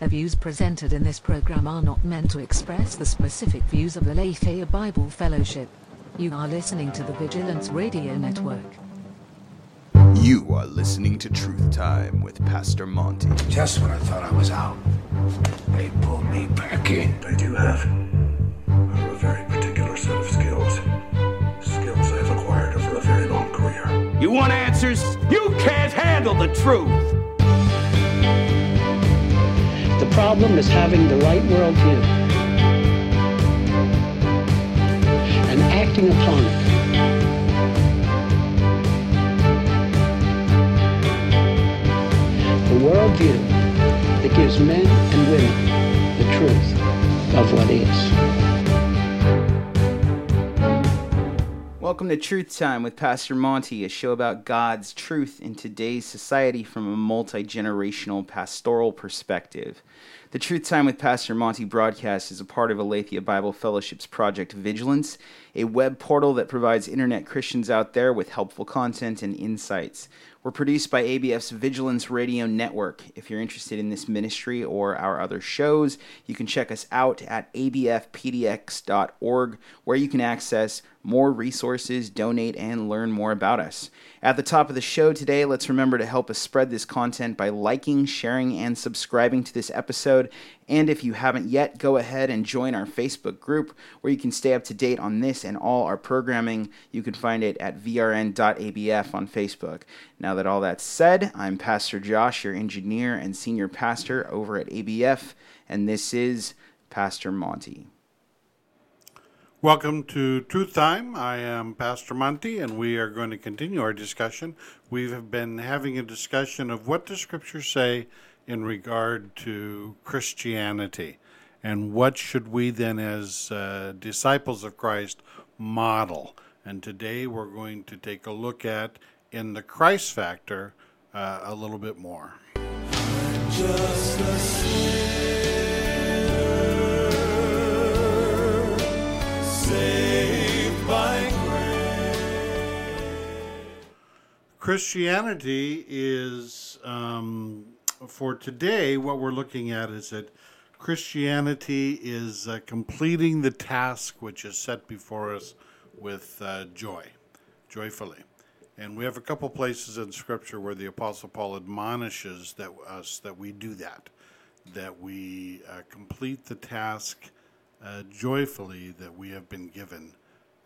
The views presented in this program are not meant to express the specific views of the Aletheia Bible Fellowship. You are listening to the Vigilance Radio Network. You are listening to Truth Time with Pastor Monty. Just when I thought I was out, they pulled me back in. I do have a very particular set of skills. Skills I've acquired over a very long career. You want answers? You can't handle the truth. The problem is having the right worldview and acting upon it. The worldview that gives men and women the truth of what is. Welcome to Truth Time with Pastor Monty, a show about God's truth in today's society from a multi generational pastoral perspective. The Truth Time with Pastor Monty broadcast is a part of Aletheia Bible Fellowship's Project Vigilance, a web portal that provides internet Christians out there with helpful content and insights. We're produced by ABF's Vigilance Radio Network. If you're interested in this ministry or our other shows, you can check us out at abfpdx.org, where you can access more resources, donate, and learn more about us. At the top of the show today, let's remember to help us spread this content by liking, sharing, and subscribing to this episode. And if you haven't yet, go ahead and join our Facebook group where you can stay up to date on this and all our programming. You can find it at vrn.abf on Facebook. Now that all that's said, I'm Pastor Josh, your engineer and senior pastor over at ABF, and this is Pastor Monty. Welcome to Truth Time. I am Pastor Monty, and we are going to continue our discussion. We have been having a discussion of what does Scripture say in regard to Christianity, and what should we then, as uh, disciples of Christ, model. And today we're going to take a look at in the Christ factor uh, a little bit more. Christianity is, um, for today, what we're looking at is that Christianity is uh, completing the task which is set before us with uh, joy, joyfully. And we have a couple places in Scripture where the Apostle Paul admonishes that us that we do that, that we uh, complete the task uh, joyfully that we have been given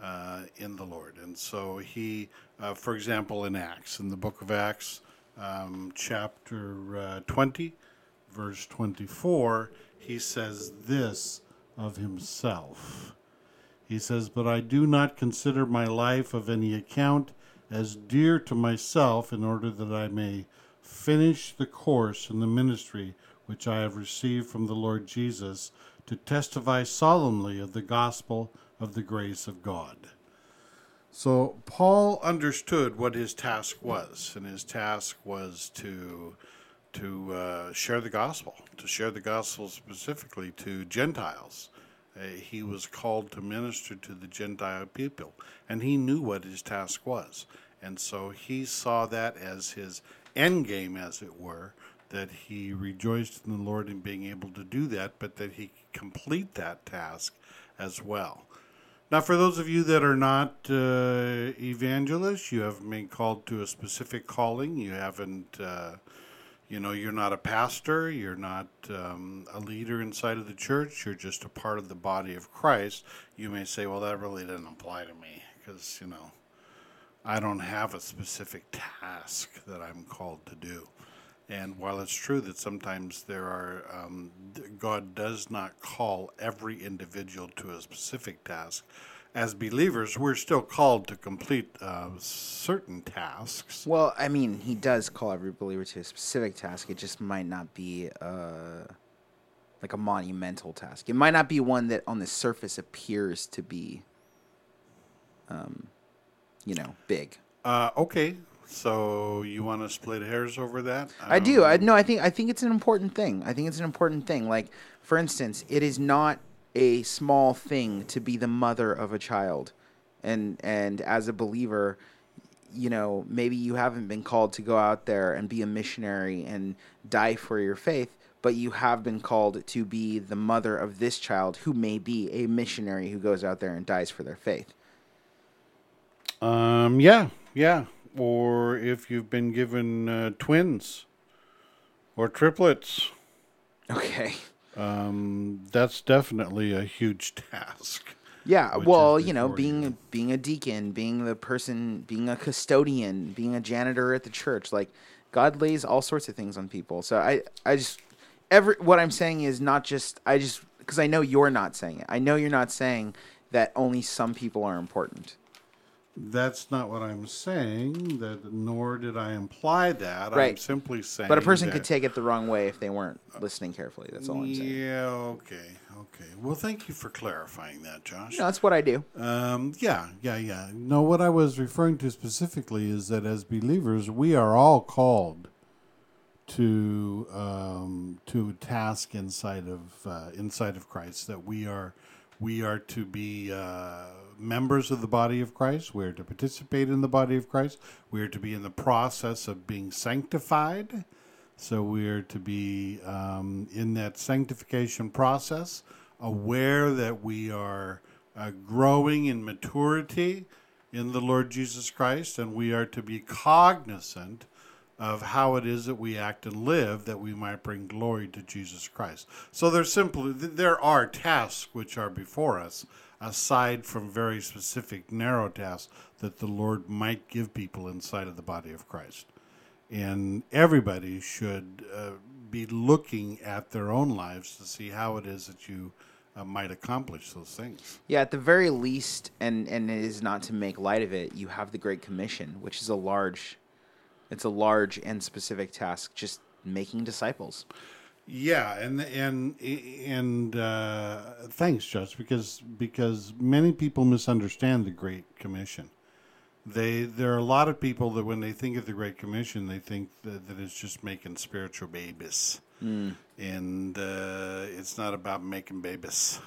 uh, in the Lord. And so he, uh, for example, in Acts, in the book of Acts, um, chapter uh, 20, verse 24, he says this of himself. He says, But I do not consider my life of any account as dear to myself in order that I may finish the course in the ministry which I have received from the Lord Jesus to testify solemnly of the gospel of the grace of God. So Paul understood what his task was, and his task was to to uh, share the gospel, to share the gospel specifically to Gentiles. Uh, he was called to minister to the Gentile people, and he knew what his task was. And so he saw that as his end game, as it were, that he rejoiced in the Lord in being able to do that, but that he complete that task as well. Now, for those of you that are not uh, evangelists, you haven't been called to a specific calling. You haven't, uh, you know, you're not a pastor. You're not um, a leader inside of the church. You're just a part of the body of Christ. You may say, well, that really doesn't apply to me because, you know, I don't have a specific task that I'm called to do. And while it's true that sometimes there are, um, God does not call every individual to a specific task, as believers, we're still called to complete uh, certain tasks. Well, I mean, he does call every believer to a specific task. It just might not be uh, like a monumental task. It might not be one that on the surface appears to be, um, you know, big. Uh, okay, so you want to split hairs over that? I, do. I no. I think I think it's an important thing. I think it's an important thing. Like, for instance, it is not a small thing to be the mother of a child, and and as a believer, you know, maybe you haven't been called to go out there and be a missionary and die for your faith, but you have been called to be the mother of this child who may be a missionary who goes out there and dies for their faith. Um, yeah, yeah. Or if you've been given uh, twins or triplets, Okay. um, that's definitely a huge task. Yeah, well, you know, being being a deacon, being the person, being a custodian, being a janitor at the church, like God lays all sorts of things on people. So I I just every what I'm saying is not just I just because I know you're not saying it. I know you're not saying that only some people are important. That's not what I'm saying. That nor did I imply that. I'm Right. simply saying. But a person that- could take it the wrong way if they weren't listening carefully. That's all I'm saying. Yeah. Okay. Okay. Well, thank you for clarifying that, Josh. No, that's what I do. Um, yeah, yeah, yeah. No, what I was referring to specifically is that as believers, we are all called to um, to a task inside of uh, inside of Christ. That we are we are to be uh, members of the body of Christ. We are to participate in the body of Christ. We are to be in the process of being sanctified. So we are to be um, in that sanctification process, aware that we are uh, growing in maturity in the Lord Jesus Christ, and we are to be cognizant of how it is that we act and live that we might bring glory to Jesus Christ. So there's simply there are tasks which are before us aside from very specific narrow tasks that the Lord might give people inside of the body of Christ and everybody should uh, be looking at their own lives to see how it is that you uh, might accomplish those things. Yeah, at the very least, and and it is not to make light of it. You have the Great Commission, which is a large, it's a large and specific task. Just making disciples. Yeah, and and and uh, thanks, Josh, because because many people misunderstand the Great Commission. They there are a lot of people that when they think of the Great Commission, they think that, that it's just making spiritual babies, and uh, it's not about making babies.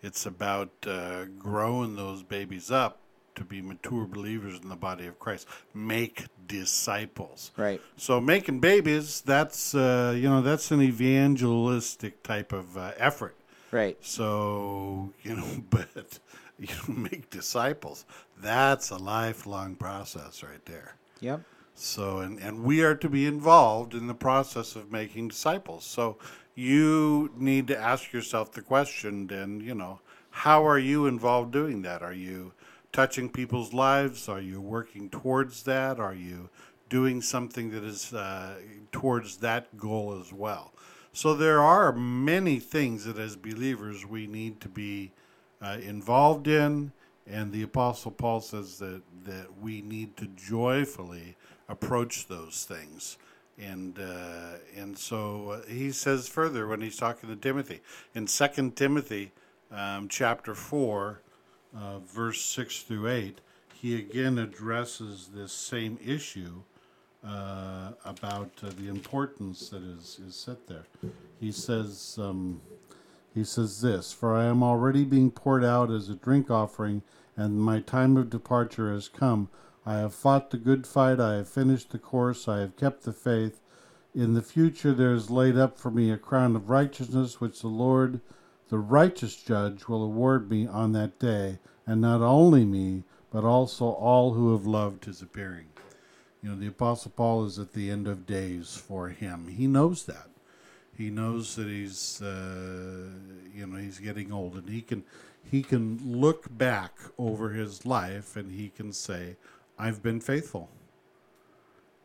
It's about uh, growing those babies up to be mature believers in the body of Christ. Make disciples. Right. So making babies, that's uh, you know that's an evangelistic type of uh, effort. Right. So you know, but you know, make disciples. That's a lifelong process right there. Yep. So and and we are to be involved in the process of making disciples. So you need to ask yourself the question then, you know, how are you involved doing that? Are you touching people's lives? Are you working towards that? Are you doing something that is uh, towards that goal as well? So there are many things that as believers we need to be uh, involved in, and the Apostle Paul says that that we need to joyfully approach those things. And uh, and so uh, he says further when he's talking to Timothy in Second Timothy um, chapter four, uh, verse six through eight, he again addresses this same issue uh, about uh, the importance that is is set there. He says. Um, he says this For I am already being poured out as a drink offering, and my time of departure has come. I have fought the good fight, I have finished the course, I have kept the faith. In the future there is laid up for me a crown of righteousness, which the Lord, the righteous judge, will award me on that day, and not only me, but also all who have loved his appearing. You know, the Apostle Paul is at the end of days for him. He knows that he knows that he's uh, you know he's getting old and he can he can look back over his life and he can say i've been faithful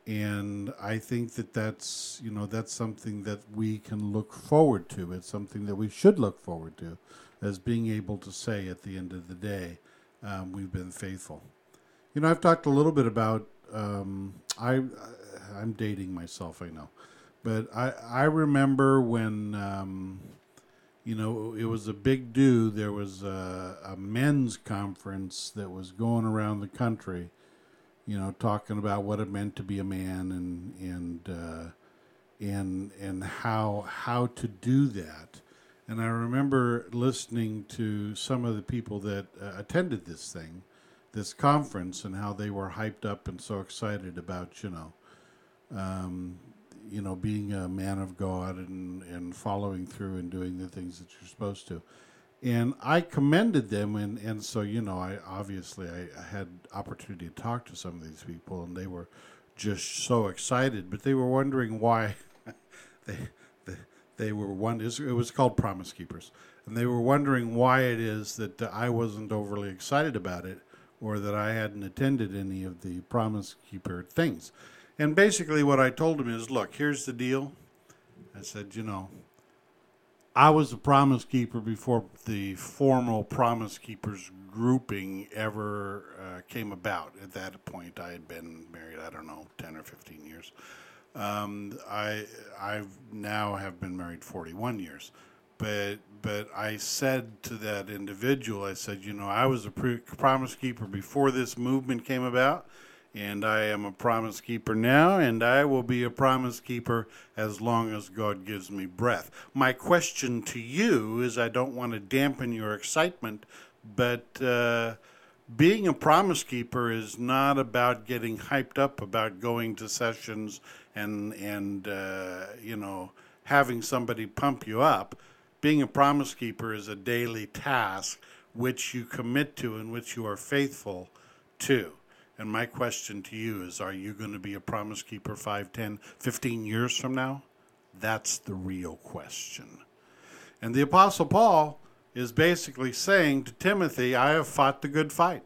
and i think that that's you know that's something that we can look forward to. It's something that we should look forward to as being able to say at the end of the day um, we've been faithful. You know i've talked a little bit about um, I, i'm dating myself i know. But I I remember when um, you know it was a big do. There was a, a men's conference that was going around the country, you know, talking about what it meant to be a man and and uh, and and how how to do that. And I remember listening to some of the people that uh, attended this thing, this conference, and how they were hyped up and so excited about you know. Um, you know, being a man of God and, and following through and doing the things that you're supposed to. And I commended them, and, and so, you know, I obviously I, had opportunity to talk to some of these people, and they were just so excited, but they were wondering why they, they, they were one, it was called Promise Keepers, and they were wondering why it is that I wasn't overly excited about it or that I hadn't attended any of the Promise Keeper things. And basically, what I told them is look, here's the deal. I said, you know, I was a promise keeper before the formal promise keepers grouping ever uh, came about. At that point, I had been married, I don't know, 10 or 15 years. Um, I I now have been married 41 years. But but I said to that individual, I said, you know, I was a pre- promise keeper before this movement came about and I am a promise keeper now, and I will be a promise keeper as long as God gives me breath. My question to you is I don't want to dampen your excitement, but uh, being a promise keeper is not about getting hyped up about going to sessions and, and uh, you know, having somebody pump you up. Being a promise keeper is a daily task which you commit to and which you are faithful to. And my question to you is are you going to be a promise keeper 5, 10, 15 years from now? That's the real question. And the Apostle Paul is basically saying to Timothy, I have fought the good fight.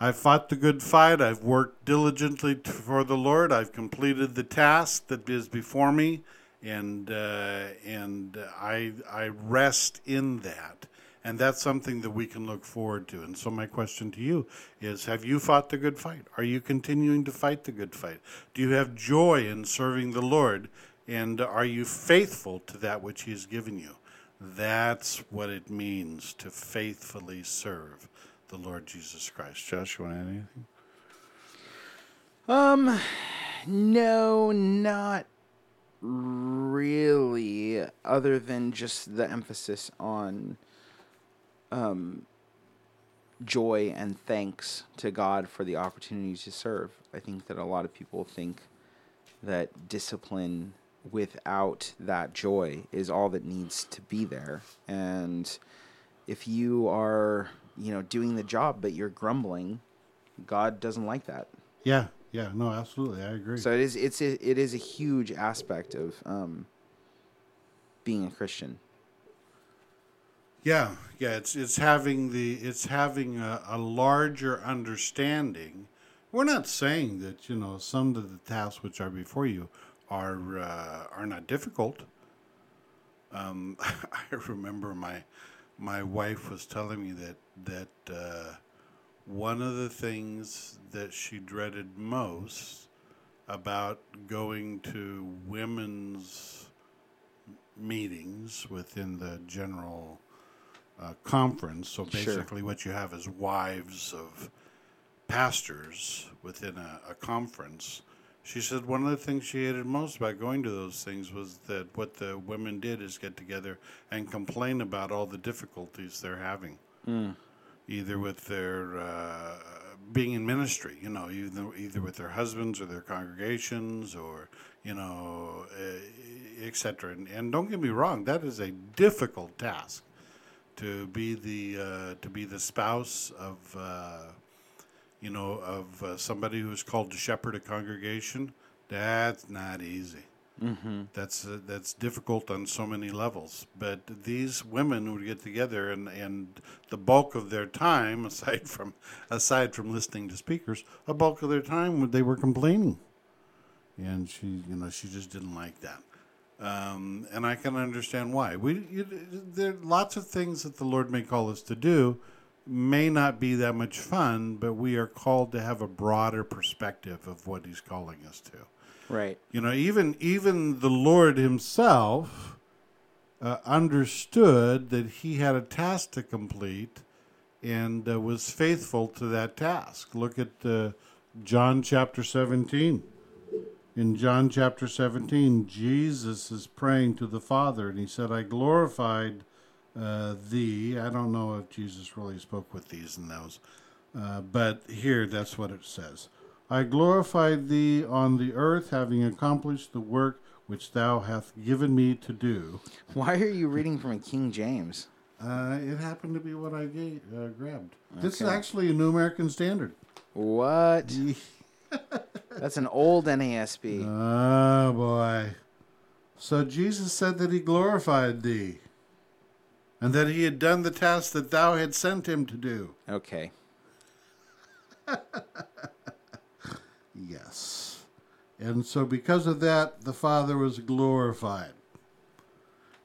I've fought the good fight. I've worked diligently for the Lord. I've completed the task that is before me, and uh, and I I rest in that. And that's something that we can look forward to. And so, my question to you is Have you fought the good fight? Are you continuing to fight the good fight? Do you have joy in serving the Lord? And are you faithful to that which He has given you? That's what it means to faithfully serve the Lord Jesus Christ. Josh, you want to add anything? Um, no, not really, other than just the emphasis on um, joy and thanks to God for the opportunity to serve. I think that a lot of people think that discipline without that joy is all that needs to be there. And if you are, you know, doing the job but you're grumbling, God doesn't like that. Yeah, yeah, no, absolutely, I agree. So it is it's it is a huge aspect of um, being a Christian. Yeah, yeah, it's it's having the it's having a, a larger understanding. We're not saying that you know some of the tasks which are before you are uh, are not difficult. Um, I remember my my wife was telling me that that uh, one of the things that she dreaded most about going to women's meetings within the general uh, conference. So Sure. basically, what you have is wives of pastors within a, a conference. She said one of the things she hated most about going to those things was that what the women did is get together and complain about all the difficulties they're having, either with their uh, being in ministry, you know, either either with their husbands or their congregations or you know, uh, etc. And, and don't get me wrong, that is a difficult task to be the uh, to be the spouse of uh, you know of uh, somebody who's called to shepherd a congregation. That's not easy. Mm-hmm. That's uh, that's difficult on so many levels. But these women would get together, and, and the bulk of their time, aside from aside from listening to speakers, a bulk of their time they were complaining, and she you know she just didn't like that um, and I can understand why. We you, there are lots of things that the Lord may call us to do, may not be that much fun, but we are called to have a broader perspective of what He's calling us to. Right. You know, even even the Lord Himself uh, understood that He had a task to complete, and uh, was faithful to that task. Look at uh, John chapter seventeen in John chapter 17, Jesus is praying to the Father, and he said, I glorified uh, thee. I don't know if Jesus really spoke with these and those, uh, but here that's what it says. I glorified thee on the earth, having accomplished the work which thou hast given me to do. Why are you reading from a King James? Uh, it happened to be what I gave, uh, grabbed. This is actually a New American Standard. What? That's an old NASB. Oh ah, boy. So Jesus said that he glorified thee, and that he had done the task that thou had sent him to do. Okay. Yes. And so because of that, the Father was glorified.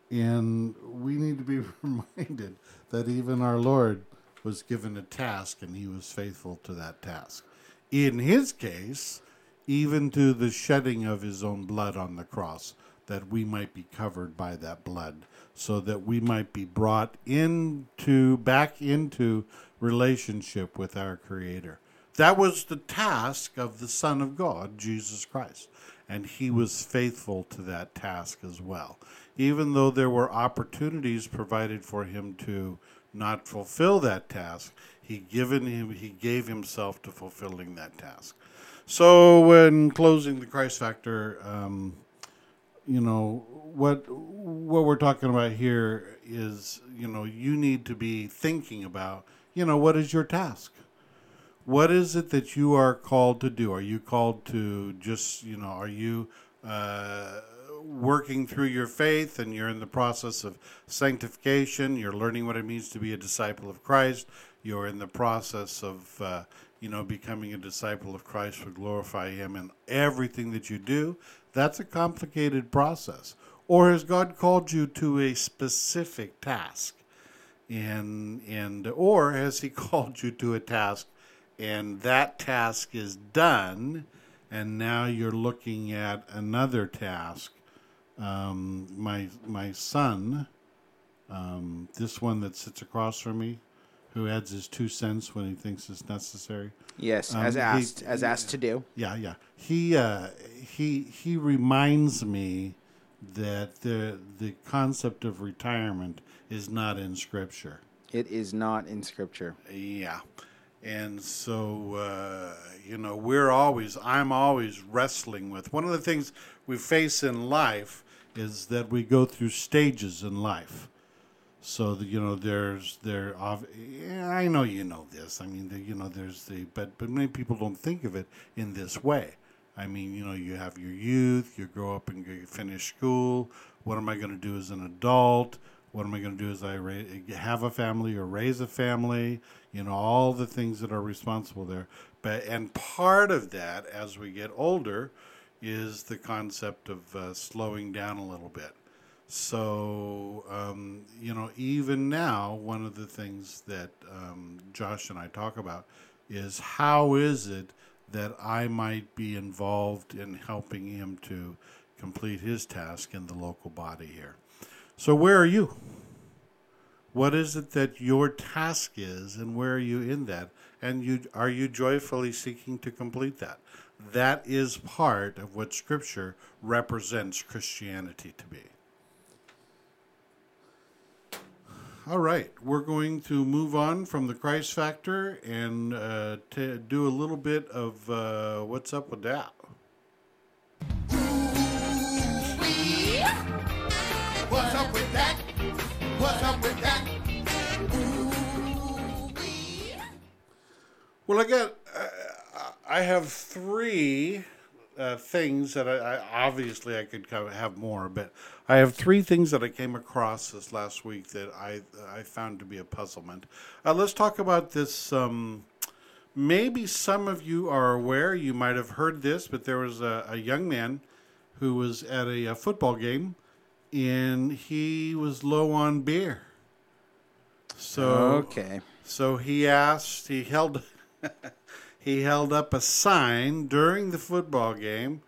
And we need to be reminded that even our Lord was given a task and he was faithful to that task. In his case, even to the shedding of his own blood on the cross, that we might be covered by that blood, so that we might be brought into back into relationship with our Creator. That was the task of the Son of God, Jesus Christ. And he was faithful to that task as well. Even though there were opportunities provided for him to not fulfill that task, he given him he gave himself to fulfilling that task. So when closing the Christ factor, um, you know what what we're talking about here is you know you need to be thinking about you know what is your task? What is it that you are called to do? Are you called to just you know are you uh, working through your faith and you're in the process of sanctification? You're learning what it means to be a disciple of christ you're in the process of uh, you know becoming a disciple of christ to glorify him in everything that you do that's a complicated process. Or has god called you to a specific task? And and or has he called you to a task and that task is done and now you're looking at another task? Um, my my son um, this one that sits across from me who adds his two cents when he thinks it's necessary Yes, Um, as he- asked, as asked to do. yeah, yeah. He uh, he he reminds me that the the concept of retirement is not in scripture. It is not in scripture. Yeah. And so, uh, you know, we're always, I'm always wrestling with one of the things we face in life is that we go through stages in life. So, that, you know, there's, there, I know you know this. I mean, the, you know, there's the, but, but many people don't think of it in this way. I mean, you know, you have your youth, you grow up and you finish school. What am I going to do as an adult? What am I going to do as I ra- have a family or raise a family? You know, all the things that are responsible there. But and part of that, as we get older, is the concept of uh, slowing down a little bit. So, um, you know, even now, one of the things that um, Josh and I talk about is how is it that I might be involved in helping him to complete his task in the local body here. So, where are you? What is it that your task is, and where are you in that? And you are you joyfully seeking to complete that? That is part of what Scripture represents Christianity to be. All right, we're going to move on from the Christ factor and uh, to do a little bit of uh, what's up with that. What's up with that? What's up with that? Well, I got. Uh, I have three uh, things that I, I obviously I could have more, but I have three things that I came across this last week that I I found to be a puzzlement. Uh, let's talk about this. Um, maybe some of you are aware. You might have heard this, but there was a, a young man who was at a, a football game, and he was low on beer. So Okay. so he asked, he held, he held up a sign during the football game,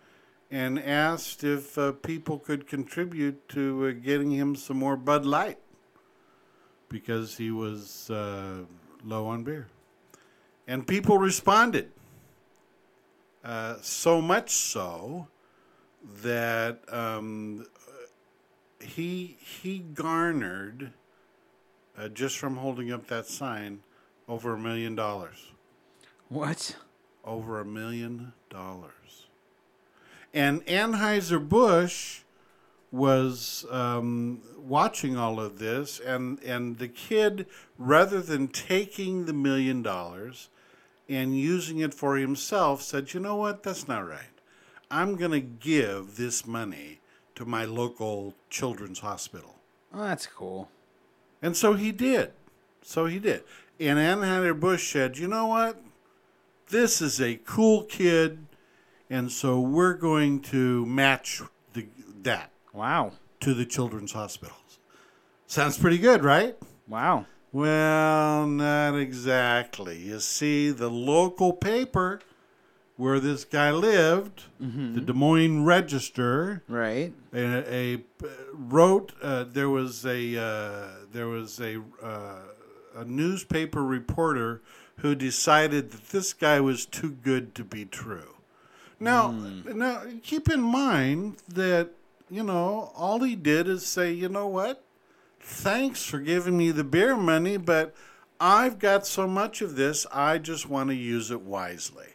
and asked if uh, people could contribute to uh, getting him some more Bud Light, because he was uh, low on beer, and people responded. Uh, so much so that um, he he garnered uh, just from holding up that sign over a million dollars. What? over a million dollars. And Anheuser-Busch was um, watching all of this, and, and the kid, rather than taking the million dollars and using it for himself, said, You know what? That's not right. I'm going to give this money to my local children's hospital. Oh, that's cool. And so he did. So he did. And Anheuser-Busch said, you know what? This is a cool kid, and so we're going to match the, that Wow. to the children's hospitals. Sounds pretty good, right? Wow. Well, not exactly. You see, the local paper where this guy lived, the Des Moines Register, Right. a, a wrote uh, there was a uh, there was a uh, a newspaper reporter who decided that this guy was too good to be true. Now, now keep in mind that you know all he did is say, you know what? Thanks for giving me the beer money, but I've got so much of this, I just want to use it wisely.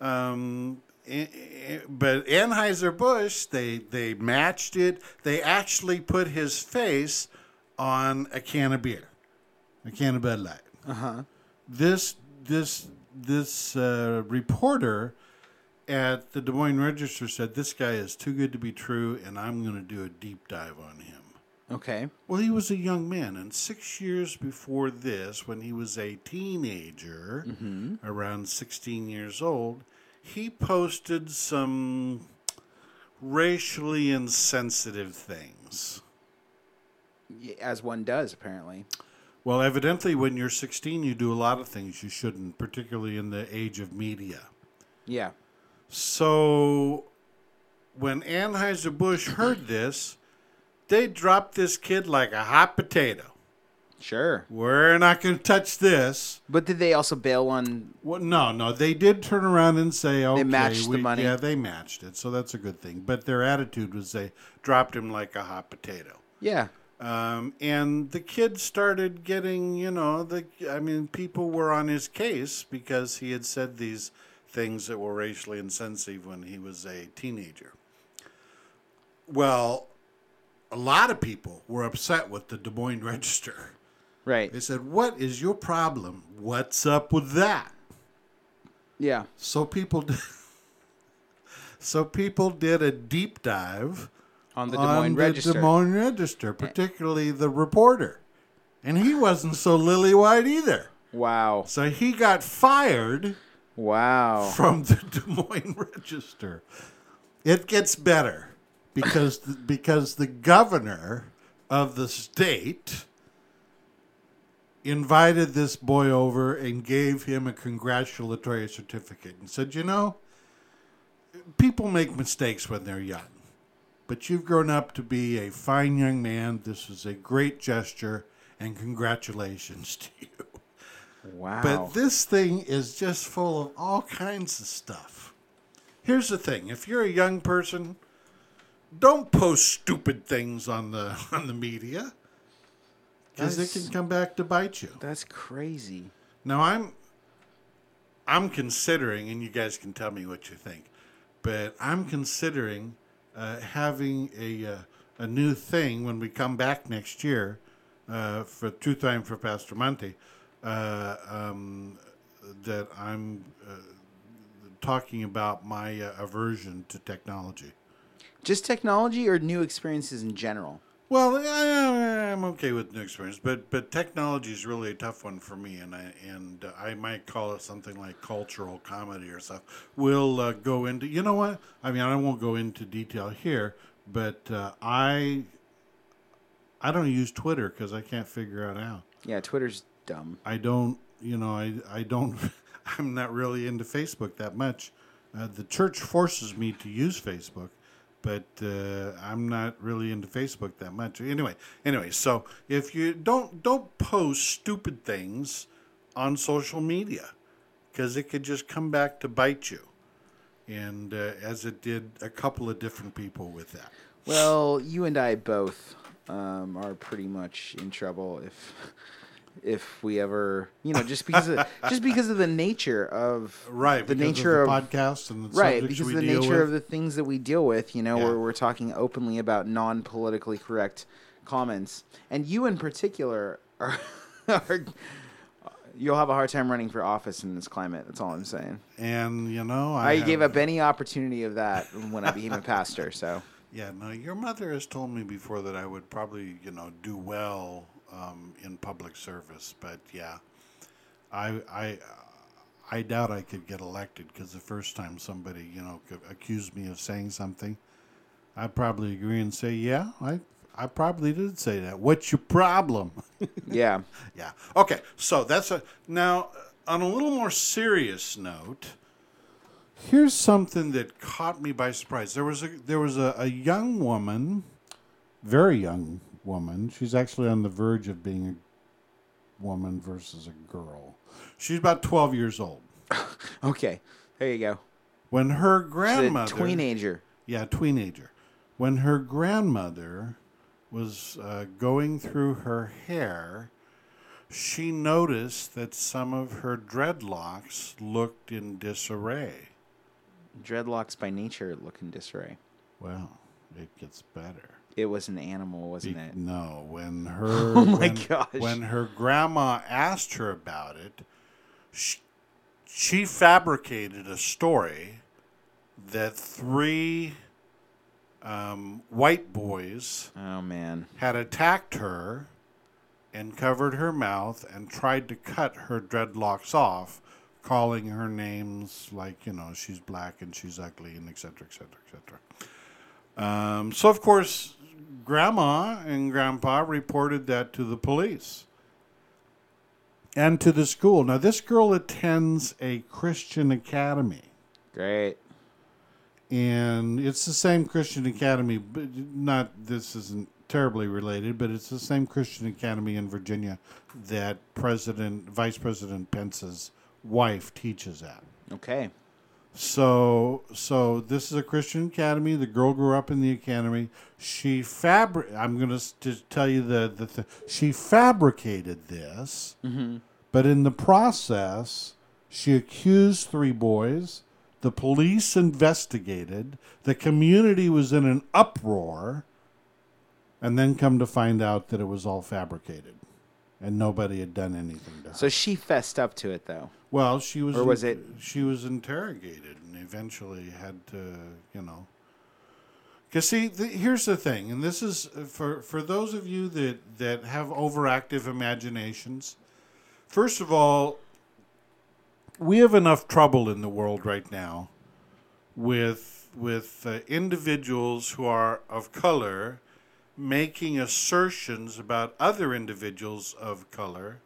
Um, but Anheuser Busch, they they matched it. They actually put his face on a can of beer, a can of Bud Light. Uh huh. This this this uh, reporter at the Des Moines Register said this guy is too good to be true, and I'm going to do a deep dive on him. Okay. Well, he was a young man, and six years before this, when he was a teenager, around 16 years old, he posted some racially insensitive things. As one does, apparently. Well, evidently, when you're 16, you do a lot of things you shouldn't, particularly in the age of media. Yeah. So, when Anheuser-Busch heard this, they dropped this kid like a hot potato. Sure. We're not going to touch this. But did they also bail on? Well, no, no, they did turn around and say, "Okay, matched the we- money? Yeah, they matched it, so that's a good thing. But their attitude was they dropped him like a hot potato. Yeah. Um, and the kid started getting, you know, the I mean, people were on his case because he had said these things that were racially insensitive when he was a teenager. Well, a lot of people were upset with the Des Moines Register. Right. They said, "What is your problem? What's up with that?" Yeah. So people did, so people did a deep dive On the Des on Moines the Register. Des Moines Register, particularly the reporter. And he wasn't so lily white either. Wow. So he got fired Wow. from the Des Moines Register. It gets better because because the governor of the state invited this boy over and gave him a congratulatory certificate and said, "You know, people make mistakes when they're young, but you've grown up to be a fine young man. This is a great gesture, and congratulations to you." Wow. But this thing is just full of all kinds of stuff. Here's the thing: if you're a young person, don't post stupid things on the on the media because it can come back to bite you. That's crazy. Now I'm I'm considering, and you guys can tell me what you think, but I'm considering uh, having a uh, a new thing when we come back next year uh, for True Time for Pastor Monty uh, um, that I'm uh, talking about my uh, aversion to technology. Just technology or new experiences in general? Well, I, I'm okay with new experience, but but technology is really a tough one for me, and I and I might call it something like cultural comedy or stuff. We'll uh, go into you know what I mean. I won't go into detail here, but uh, I I don't use Twitter because I can't figure it out. Yeah, Twitter's dumb. I don't you know I I don't I'm not really into Facebook that much. Uh, the church forces me to use Facebook, but uh, I'm not really into Facebook that much. Anyway, anyway, so if you don't don't post stupid things on social media, because it could just come back to bite you, and uh, as it did a couple of different people with that. Well, you and I both um, are pretty much in trouble if if we ever, you know, just because of, just because of the nature of Right, the nature of of, the podcast and the right because of the nature with. of the things that we deal with. You know, Yeah. where we're talking openly about non politically correct comments, and you in particular are. are You'll have a hard time running for office in this climate. That's all I'm saying. and you know, I, I, have- gave up any opportunity of that when I became a pastor. So Yeah, no, your mother has told me before that I would probably, you know, do well um, in public service, but yeah, I, I, I doubt I could get elected because the first time somebody, you know, could accuse me of saying something, I'd probably agree and say, yeah, I, I probably did say that. What's your problem? yeah, yeah. Okay, so that's a now on a little more serious note. Here's something that caught me by surprise. There was a there was a, a young woman, very young woman. She's actually on the verge of being a woman versus a girl. She's about twelve years old. okay, there you go. When her She's a grandmother, teenager. yeah, teenager, when her grandmother was uh, going through her hair, she noticed that some of her dreadlocks looked in disarray. Dreadlocks by nature look in disarray. Well, it gets better. It was an animal, wasn't it? No, when her Oh my when, gosh. when her grandma asked her about it, she, she fabricated a story that three um, white boys Oh man. had attacked her and covered her mouth and tried to cut her dreadlocks off, calling her names like, you know, she's black and she's ugly and et cetera, et cetera, et cetera. Um, so, of course, Grandma and Grandpa reported that to the police and to the school. Now, this girl attends a Christian academy Great. and it's the same Christian Academy, but not this isn't terribly related, but it's the same Christian Academy in Virginia that President Vice President Pence's wife teaches at. Okay. So so this is a Christian academy. The girl grew up in the academy. She fabric. I'm going to tell you the the th- she fabricated this, mm-hmm. but in the process, she accused three boys. The police investigated. The community was in an uproar, and then come to find out that it was all fabricated, and nobody had done anything to her. So she fessed up to it though. Well, she was. Or was it- She was interrogated and eventually had to, you know. Because see, th- here's the thing, and this is uh, for for those of you that that have overactive imaginations. First of all, we have enough trouble in the world right now with with uh, individuals who are of color making assertions about other individuals of color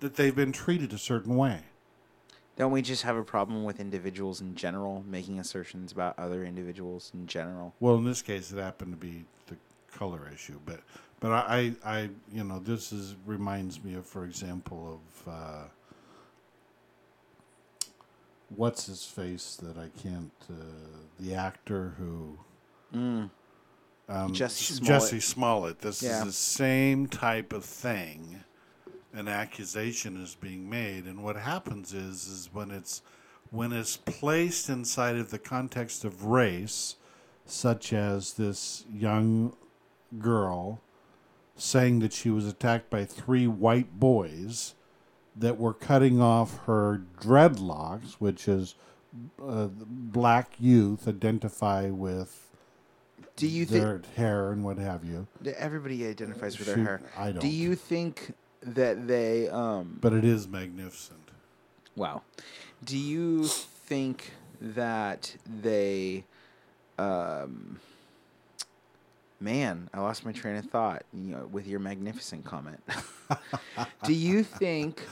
that they've been treated a certain way. Don't we just have a problem with individuals in general making assertions about other individuals in general? Well, in this case, it happened to be the color issue, but but I, I, I you know, this is reminds me of, for example, of uh, what's his face that I can't, uh, the actor who. Um, Jesse Smollett. Jesse Smollett. This Yeah. is the same type of thing. An accusation is being made, and what happens is, is when it's when it's placed inside of the context of race, such as this young girl saying that she was attacked by three white boys that were cutting off her dreadlocks, which is uh, black youth identify with Do you think their hair and what have you. everybody identifies with their hair? I don't. don't. you think that they um But it is magnificent. Wow. Do you think that they um man, I lost my train of thought, you know, with your magnificent comment. Do you think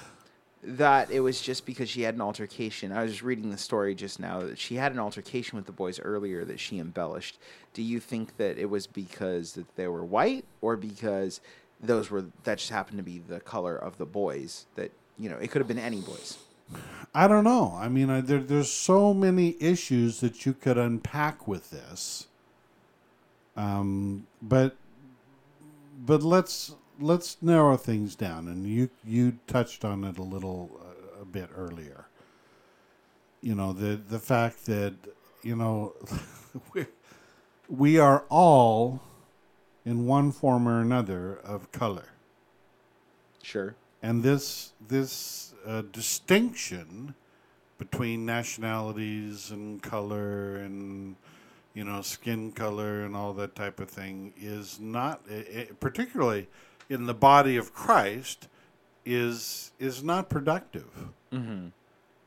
that it was just because she had an altercation? I was reading the story just now that she had an altercation with the boys earlier that she embellished. Do you think that it was because that they were white or because those were that just happened to be the color of the boys that, you know, it could have been any boys. I don't know. I mean, I, there, there's so many issues that you could unpack with this. Um, but but let's let's narrow things down, and you you touched on it a little uh, a bit earlier. You know the the fact that you know we, we are all in one form or another of color, Sure. and this this uh, distinction between nationalities and color and you know skin color and all that type of thing is not i i particularly in the body of Christ is is not productive. Mm-hmm.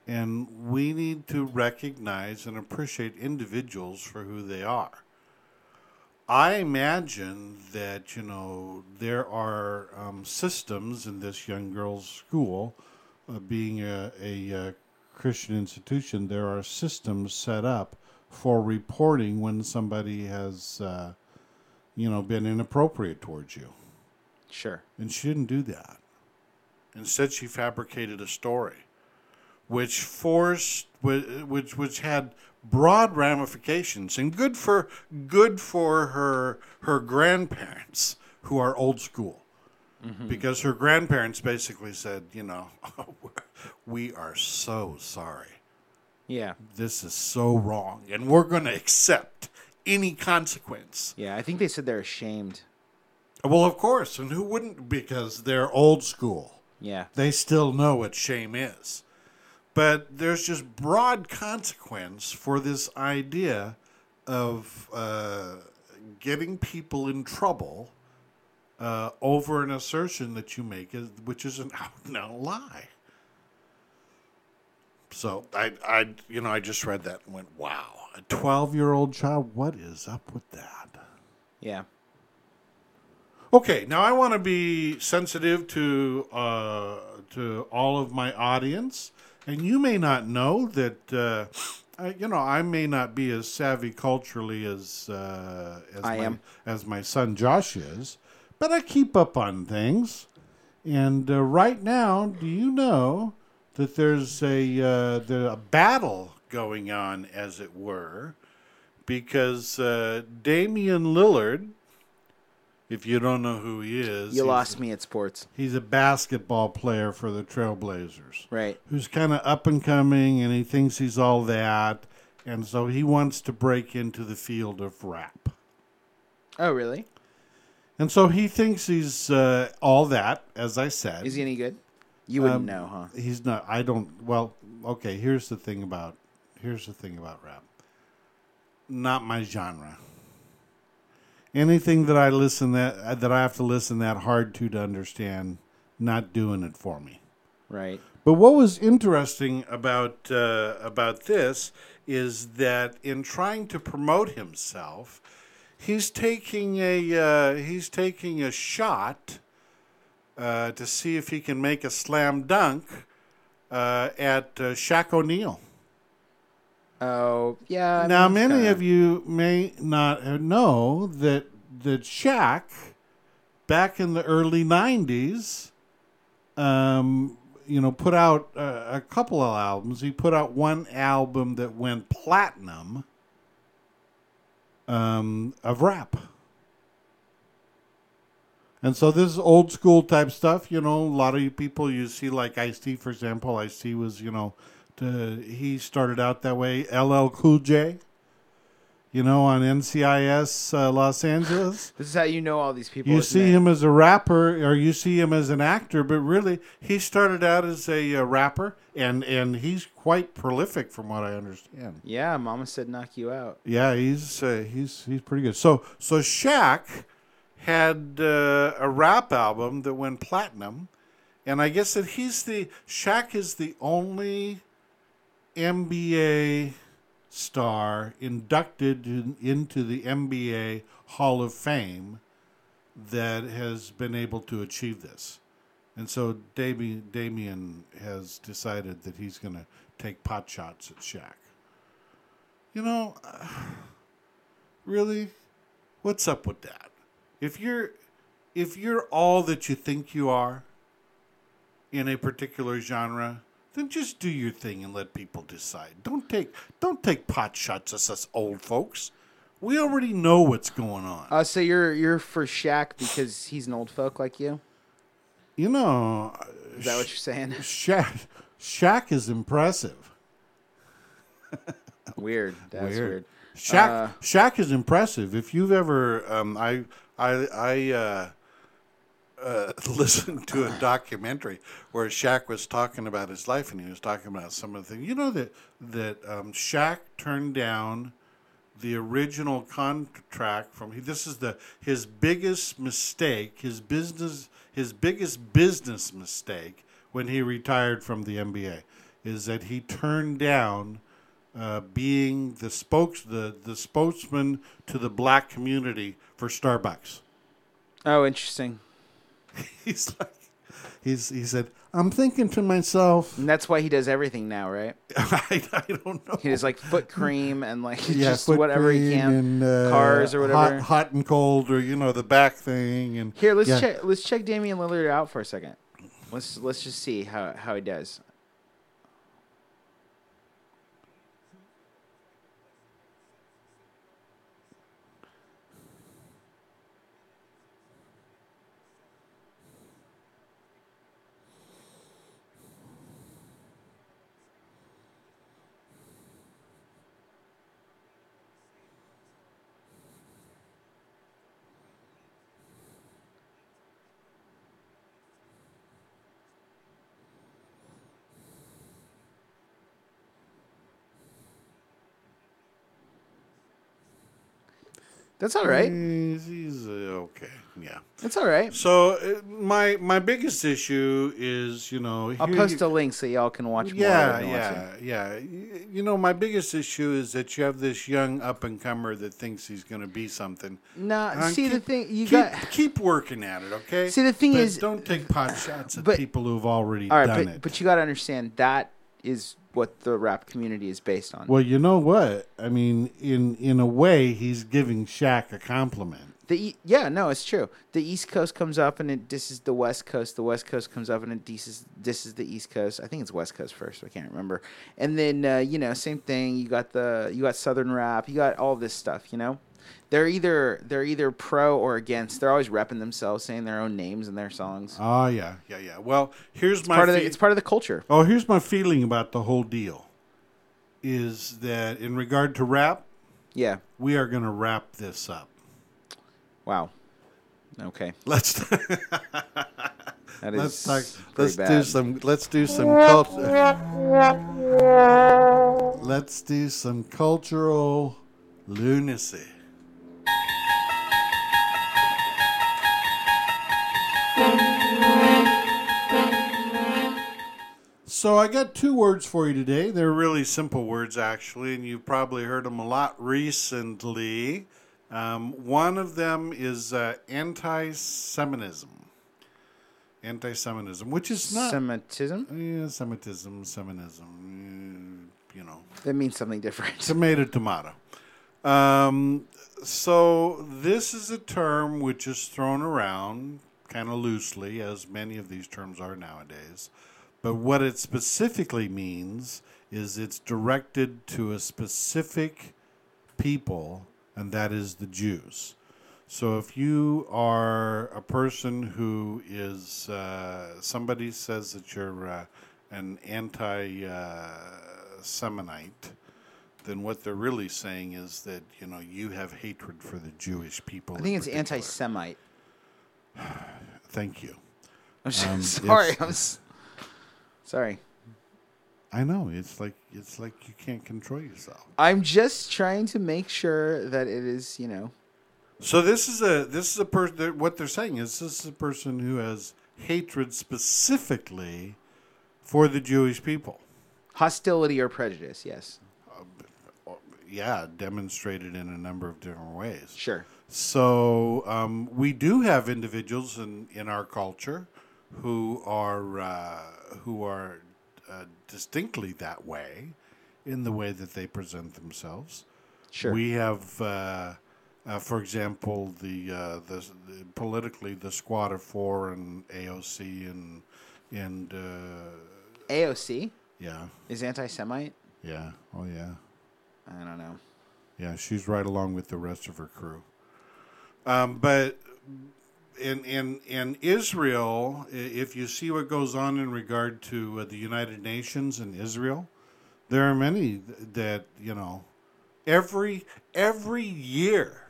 And we need to recognize and appreciate individuals for who they are. I imagine that you know there are um, systems in this young girl's school, uh, being a, a, uh Christian institution. There are systems set up for reporting when somebody has, uh, you know, been inappropriate towards you, Sure. and she didn't do that. Instead, she fabricated a story, which forced, which which had broad ramifications, and good for good for her her grandparents who are old school mm-hmm. because her grandparents basically said, you know, we are so sorry. Yeah. This is so wrong, and we're going to accept any consequence. Yeah. I think they said they're ashamed. Well, of course, and who wouldn't? Because they're old school. Yeah. They still know what shame is. But there's just broad consequence for this idea of uh, getting people in trouble uh, over an assertion that you make, which is an out and out lie. So I, I, you know, I just read that and went, "Wow, a twelve-year-old child. What is up with that?" Yeah. Okay, now I want to be sensitive to uh, to all of my audience, and you may not know that. Uh, I, you know, I may not be as savvy culturally as uh, as I my, am. as my son Josh is, but I keep up on things. And uh, right now, do you know that there's a uh, the, a battle going on, as it were, because uh, Damian Lillard, if you don't know who he is, You lost me at sports. He's a basketball player for the Trailblazers Right. who's kind of up and coming and he thinks he's all that. And so he wants to break into the field of rap. Oh, really? And so he thinks he's uh, all that, as I said. Is he any good? You wouldn't Um, know, huh? He's not. I don't. Well, okay. Here's the thing about. Here's the thing about rap. Not my genre. Anything that I listen that that I have to listen that hard to to understand, not doing it for me. Right. But what was interesting about uh, about this is that in trying to promote himself, he's taking a uh, he's taking a shot uh, to see if he can make a slam dunk uh, at uh, Shaq O'Neal. Oh, yeah. I now, mean, many kinda- of you may not know that the Shaq, back in the early '90s, um, you know, put out uh, a couple of albums. He put out one album that went platinum um, of rap. And so this is old school type stuff. You know, a lot of you people you see, like Ice T, for example. Ice T was, you know, to, he started out that way. LL Cool J, you know, on NCIS uh, Los Angeles. This is how you know all these people. You see it? him as a rapper, or you see him as an actor, but really, he started out as a uh, rapper, and and he's quite prolific, from what I understand. Yeah, Mama said knock you out. Yeah, he's uh, he's he's pretty good. So so Shaq had uh, a rap album that went platinum, and I guess that he's the Shaq is the only NBA star inducted in, into the NBA Hall of Fame that has been able to achieve this. And so Damian has decided that he's going to take pot shots at Shaq. You know, really what's up with that if you're if you're all that you think you are in a particular genre then just do your thing and let people decide don't take don't take pot shots at us old folks we already know what's going on Uh, so you're you're for Shaq because he's an old folk like you? You know, Is that what you're saying? Shaq, Shaq is impressive. Weird. That's weird. Shaq, Uh, Shaq is impressive. If you've ever, um, I, I, I uh, uh, listened to a documentary where Shaq was talking about his life, and he was talking about some of the things. You know that that um, Shaq turned down the original contract from. This is the his biggest mistake. His business, his biggest business mistake when he retired from the NBA is that he turned down uh, being the spokes the the spokesman to the black community for Starbucks. Oh, interesting. He's like, he's he said, I'm thinking to myself, And that's why he does everything now, right? I, I don't know. He does like foot cream and like Yeah, just whatever he can, and, uh, cars or whatever. hot, hot and cold, or you know the back thing, and Here, let's yeah. check. Let's check Damian Lillard out for a second. Let's let's just see how how he does. That's all right. He's, he's uh, okay, yeah. That's all right. So uh, my my biggest issue is you know I'll here post you- a link so y'all can watch more. Yeah, if you want to. yeah, yeah. Y- You know, my biggest issue is that you have this young up and comer that thinks he's going to be something. Nah, Uh, see the keep- thing you keep, got. keep working at it, okay? See, the thing But is- don't take pot shots at but- people who've already All right, done but it. but you got to understand that is what the rap community is based on. well, you know what? I mean, in in a way, he's giving Shaq a compliment. The yeah, no, it's true. The East Coast comes up and it disses the West Coast. The West Coast comes up and it disses disses the East Coast. I think it's West Coast first. I can't remember. And then uh, you know, same thing. You got the you got Southern rap. You got all this stuff. You know, they're either they're either pro or against. They're always repping themselves, saying their own names in their songs. Oh yeah, yeah, yeah. Well, here's my part of the, fe- it's part of the culture. Oh, here's my feeling about the whole deal. Is that in regard to rap, Yeah. we are going to wrap this up. Wow. Okay. Let's That let's talk, let's do some let's do some culture. Let's do some cultural lunacy. So I got two words for you today. They're really simple words, actually, and you've probably heard them a lot recently. Um, one of them is uh, anti-Semitism. Anti-Semitism, which is not Semitism. yeah, Semitism, Semitism. You know, That means something different. tomato, tomato. Um, so this is a term which is thrown around kind of loosely, as many of these terms are nowadays. But what it specifically means is it's directed to a specific people, and that is the Jews. So if you are a person who is, uh, somebody says that you're uh, an anti uh, then what they're really saying is that, you know, you have hatred for the Jewish people. I think it's anti-Semite. Thank you. I'm Um, sorry. I'm s- sorry. I know it's like it's like you can't control yourself. I'm just trying to make sure that it is, you know. So this is a this is a person. What they're saying is this is a person who has hatred specifically for the Jewish people. Hostility or prejudice, yes. Yeah, demonstrated in a number of different ways. Sure. So um, we do have individuals in, in our culture who are uh, who are uh, distinctly that way in the way that they present themselves. Sure. We have, uh, uh, for example, the, uh, the, the politically the Squad of Four and AOC and and uh, AOC yeah, is anti-Semite. yeah, oh yeah. I don't know. Yeah, she's right along with the rest of her crew. Um, but in in in Israel, if you see what goes on in regard to uh, the United Nations and Israel, there are many that you know every every year,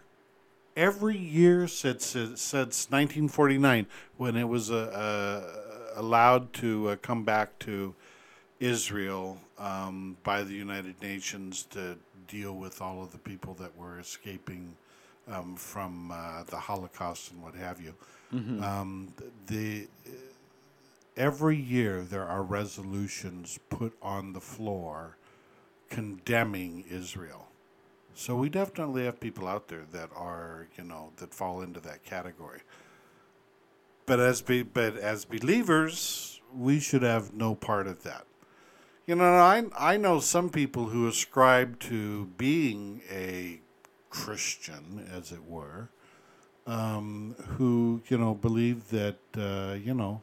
every year since since 1949, when it was uh, uh, allowed to uh, come back to Israel um, by the United Nations to deal with all of the people that were escaping um, from uh, the Holocaust and what have you. Um, the every year there are resolutions put on the floor condemning Israel. So we definitely have people out there that are, you know, that fall into that category. But as be, but as believers, we should have no part of that. You know, I I know some people who ascribe to being a Christian, as it were, um, who you know believed that uh, you know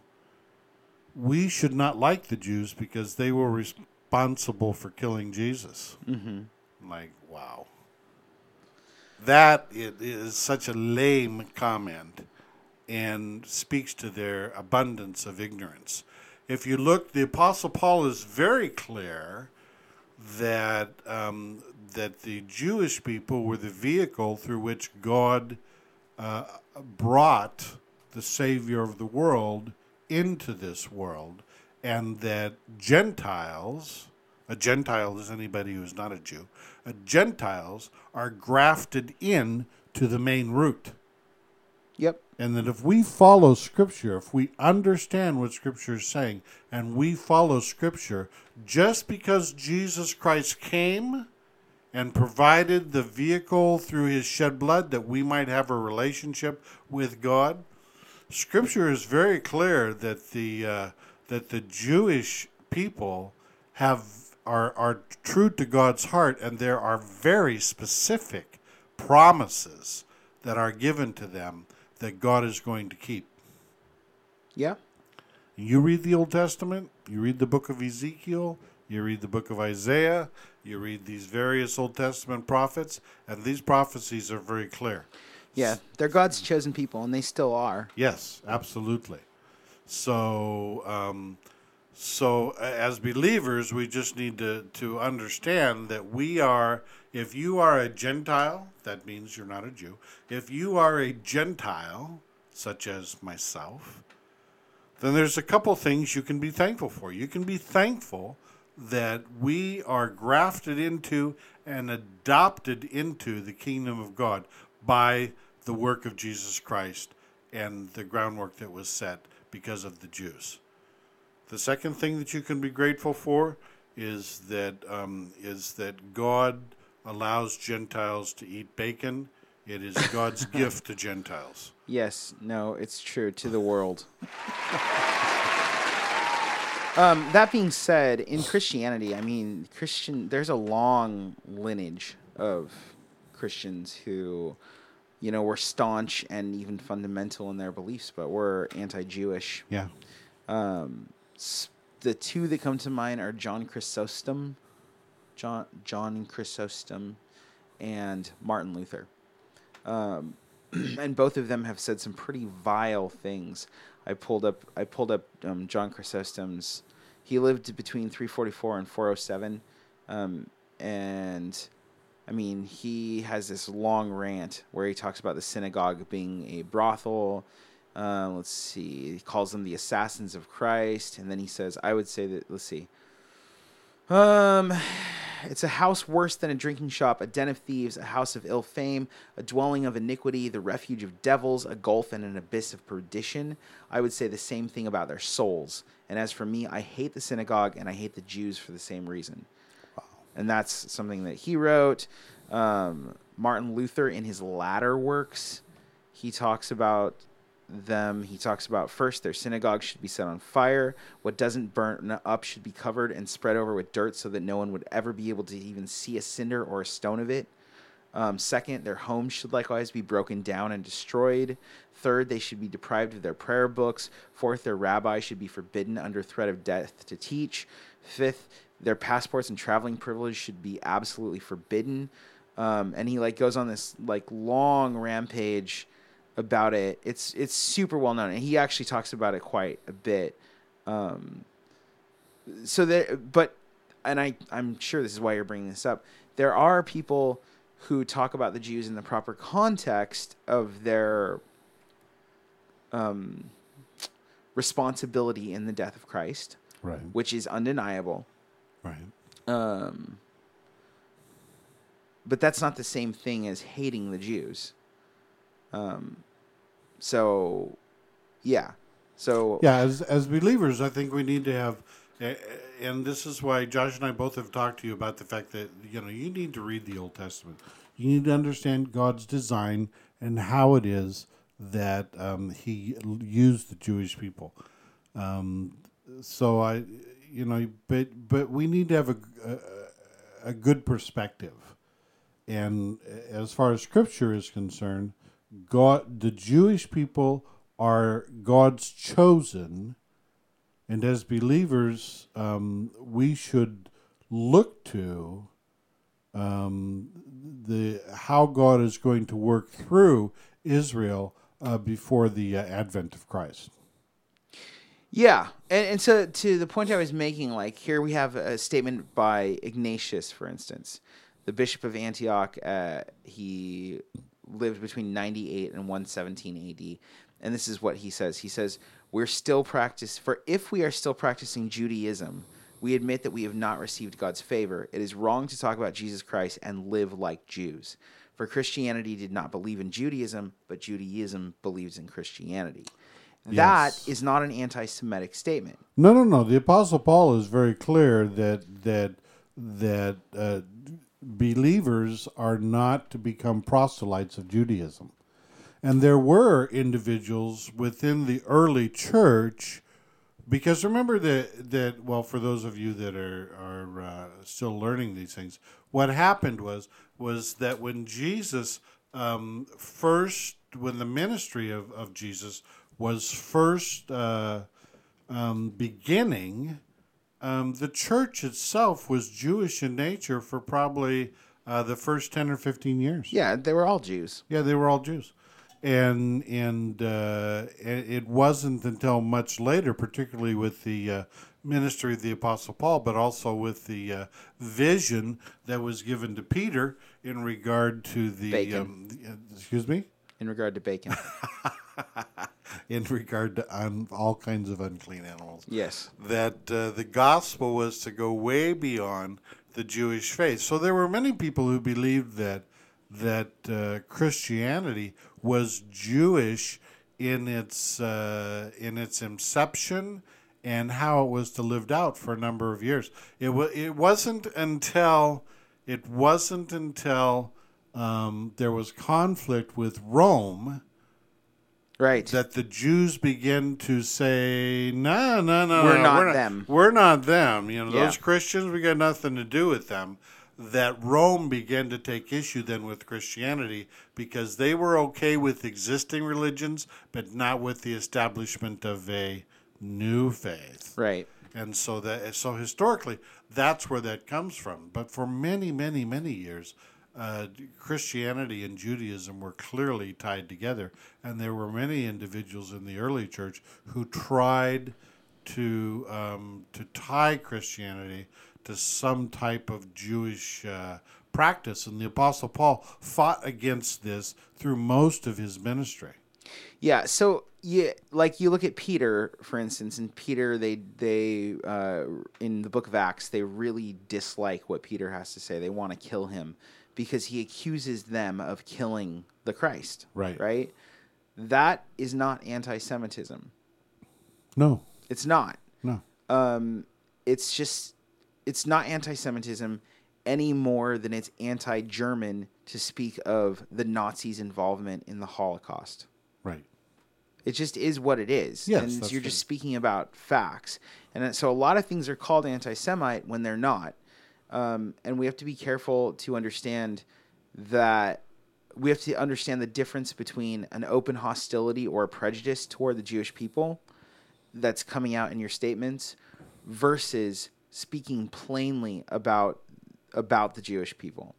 we should not like the Jews because they were responsible for killing Jesus. Mm-hmm. Like, wow, that it is such a lame comment and speaks to their abundance of ignorance. If you look, the Apostle Paul is very clear that um, that the Jewish people were the vehicle through which God uh, brought the Savior of the world into this world, and that Gentiles, a Gentile is anybody who is not a Jew, uh, Gentiles are grafted in to the main root. Yep. And that if we follow Scripture, if we understand what Scripture is saying, and we follow Scripture, just because Jesus Christ came and provided the vehicle through his shed blood that we might have a relationship with God, Scripture is very clear that the uh, that the Jewish people have are are true to God's heart, and there are very specific promises that are given to them that God is going to keep. Yeah. You read the Old Testament, you read the book of Ezekiel, you read the book of Isaiah, you read these various Old Testament prophets, and these prophecies are very clear. Yeah. They're God's chosen people, and they still are. Yes, absolutely. So, um, so as believers, we just need to, to understand that we are, if you are a Gentile, that means you're not a Jew. If you are a Gentile, such as myself, then there's a couple things you can be thankful for. You can be thankful that we are grafted into and adopted into the kingdom of God by the work of Jesus Christ and the groundwork that was set because of the Jews. The second thing that you can be grateful for is that um, is that God allows Gentiles to eat bacon. It is God's gift to Gentiles. Yes, no, it's true to the world. um, that being said, in Christianity, I mean, Christian, there's a long lineage of Christians who, you know, were staunch and even fundamental in their beliefs, but were anti-Jewish. Yeah. S- The two that come to mind are John Chrysostom, John John Chrysostom, and Martin Luther. Um, and both of them have said some pretty vile things. I pulled up I pulled up um, John Chrysostom's. He lived between 344 and 407, um, and I mean he has this long rant where he talks about the synagogue being a brothel. Uh, let's see. He calls them the assassins of Christ, and then he says, "I would say that." Let's see. Um, it's a house worse than a drinking shop, a den of thieves, a house of ill fame, a dwelling of iniquity, the refuge of devils, a gulf and an abyss of perdition. I would say the same thing about their souls. And as for me, I hate the synagogue and I hate the Jews for the same reason. And that's something that he wrote. Um, Martin Luther, in his latter works, he talks about them. He talks about first, their synagogue should be set on fire. What doesn't burn up should be covered and spread over with dirt so that no one would ever be able to even see a cinder or a stone of it. Um, second, their homes should likewise be broken down and destroyed. Third, they should be deprived of their prayer books. Fourth, their rabbi should be forbidden under threat of death to teach. Fifth, their passports and traveling privilege should be absolutely forbidden. Um, and he like goes on this like long rampage about it. It's it's super well known, and he actually talks about it quite a bit. Um, so there, but and I I'm sure this is why you're bringing this up. There are people who talk about the Jews in the proper context of their um, responsibility in the death of Christ, Right. which is undeniable. Right. Um, but that's not the same thing as hating the Jews. Um, so, yeah. So Yeah, as as believers, I think we need to have, and this is why Josh and I both have talked to you about the fact that you know you need to read the Old Testament. You need to understand God's design and how it is that um, He used the Jewish people. Um, so I, you know, but but we need to have a a, a good perspective. And as far as Scripture is concerned, God, the Jewish people are God's chosen, and as believers, um, we should look to um, the how God is going to work through Israel uh, before the uh, advent of Christ. Yeah, and, and so to the point I was making, like here we have a statement by Ignatius, for instance, the Bishop of Antioch. Uh, he lived between 98 and 117 AD, and this is what he says. He says, "We're still practice for if we are still practicing Judaism." We admit that we have not received God's favor. It is wrong to talk about Jesus Christ and live like Jews. For Christianity did not believe in Judaism, but Judaism believes in Christianity. That Yes. is not an anti-Semitic statement. No, no, no. The Apostle Paul is very clear that that that uh, believers are not to become proselytes of Judaism, and there were individuals within the early church. Because remember that that well, for those of you that are are uh, still learning these things, what happened was was that when Jesus um, first, when the ministry of, of Jesus was first uh, um, beginning, um, the church itself was Jewish in nature for probably uh, the first ten or fifteen years. Yeah, they were all Jews. Yeah, they were all Jews, and and uh, it wasn't until much later, particularly with the uh, ministry of the Apostle Paul, but also with the uh, vision that was given to Peter in regard to the Bacon. um, excuse me, in regard to bacon. in regard to un, all kinds of unclean animals. yes. that uh, the gospel was to go way beyond the Jewish faith. So there were many people who believed that that uh, Christianity was Jewish in its uh, in its inception and how it was to lived out for a number of years. It wa- it wasn't until it wasn't until um, there was conflict with Rome Right. that the Jews begin to say, "No, no, no, We're no, not them." We're not them. You know, Yeah. those Christians, we got nothing to do with them." That Rome began to take issue then with Christianity because they were okay with existing religions, but not with the establishment of a new faith. right. And so that so historically, that's where that comes from. But for many, many, many years, uh, Christianity and Judaism were clearly tied together, and there were many individuals in the early church who tried to um, to tie Christianity to some type of Jewish uh, practice, and the Apostle Paul fought against this through most of his ministry. Yeah. So yeah, like you look at Peter, for instance, and Peter, they they uh, in the book of Acts, they really dislike what Peter has to say. They want to kill him because he accuses them of killing the Christ. Right. Right. That is not anti-Semitism. No, It's not. no. um, it's just it's not anti-Semitism any more than it's anti-German to speak of the Nazis' involvement in the Holocaust. Right. It just is what it is, Yes, and you're just speaking about facts. And so a lot of things are called anti-Semite when they're not, um, and we have to be careful to understand that we have to understand the difference between an open hostility or a prejudice toward the Jewish people that's coming out in your statements versus speaking plainly about about the Jewish people.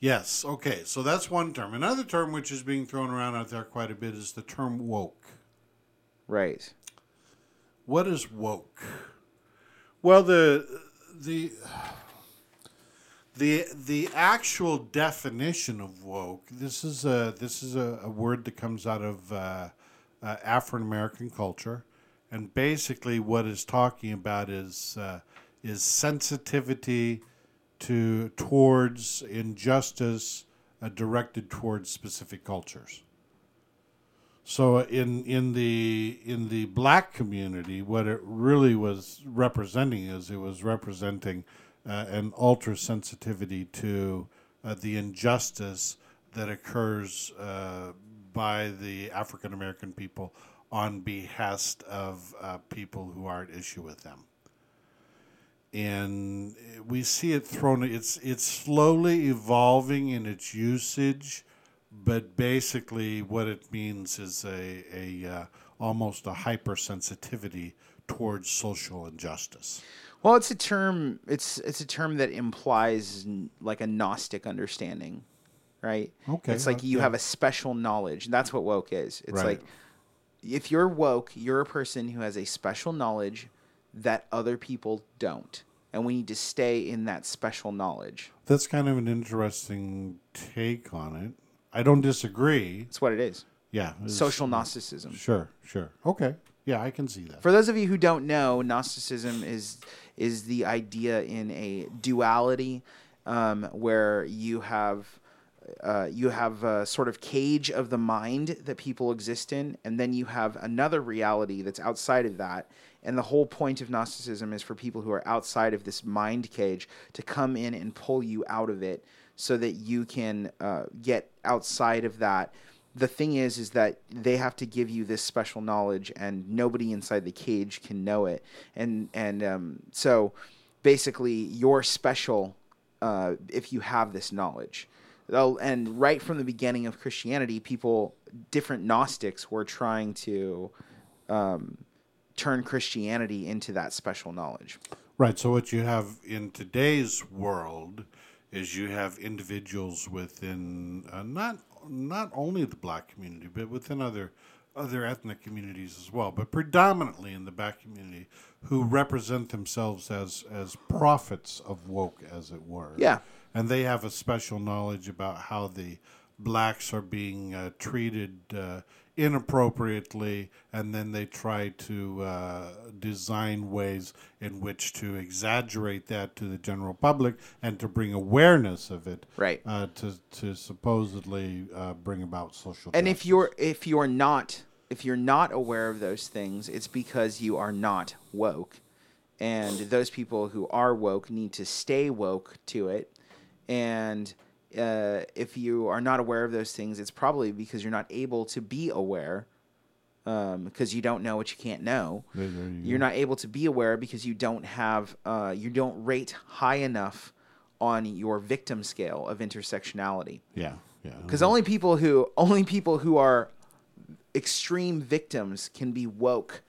Yes. Okay. So that's one term. Another term which is being thrown around out there quite a bit is the term woke. Right. What is woke? Well, the the the the actual definition of woke. This is a this is a, a word that comes out of uh, uh, African American culture, and basically what it's talking about is uh, is sensitivity to towards injustice uh, directed towards specific cultures. So in in the in the black community, what it really was representing is it was representing uh, an ultra sensitivity to uh, the injustice that occurs uh, by the African American people on behest of uh, people who are at issue with them. And we see it thrown. It's it's slowly evolving in its usage but basically what it means is a, a uh, almost a hypersensitivity towards social injustice. Well, it's a term. It's it's a term that implies like a gnostic understanding, right? Okay, It's like uh, you yeah. have a special knowledge. That's what woke is. It's Right. like if you're woke, you're a person who has a special knowledge that other people don't, and we need to stay in that special knowledge. That's kind of an interesting take on it. I don't disagree. That's what it is. Yeah, Social Gnosticism. Sure, sure. Okay, yeah, I can see that. For those of you who don't know, Gnosticism is is the idea in a duality um, where you have uh, you have a sort of cage of the mind that people exist in, and then you have another reality that's outside of that. And the whole point of Gnosticism is for people who are outside of this mind cage to come in and pull you out of it, so that you can uh, get outside of that. The thing is is that they have to give you this special knowledge and nobody inside the cage can know it. And and um, so basically you're special uh, if you have this knowledge and right from the beginning of christianity people different gnostics were trying to um, turn christianity into that special knowledge Right. So what you have in today's world is you have individuals within uh, not not only the black community, but within other other ethnic communities as well, but predominantly in the black community, who represent themselves as as prophets of woke, as it were. Yeah. And they have a special knowledge about how the blacks are being uh, treated uh, inappropriately, and then they try to uh, design ways in which to exaggerate that to the general public and to bring awareness of it, Right. Uh, to to supposedly uh, bring about social. and if you're if you're not if you're not aware of those things it's because you are not woke and those people who are woke need to stay woke to it and uh, if you are not aware of those things it's probably because you're not able to be aware because you don't know what you can't know. There- there you you're not able to be aware because you don't have uh, you don't rate high enough on your victim scale of intersectionality. Yeah, yeah, because only people who only people who are extreme victims can be woke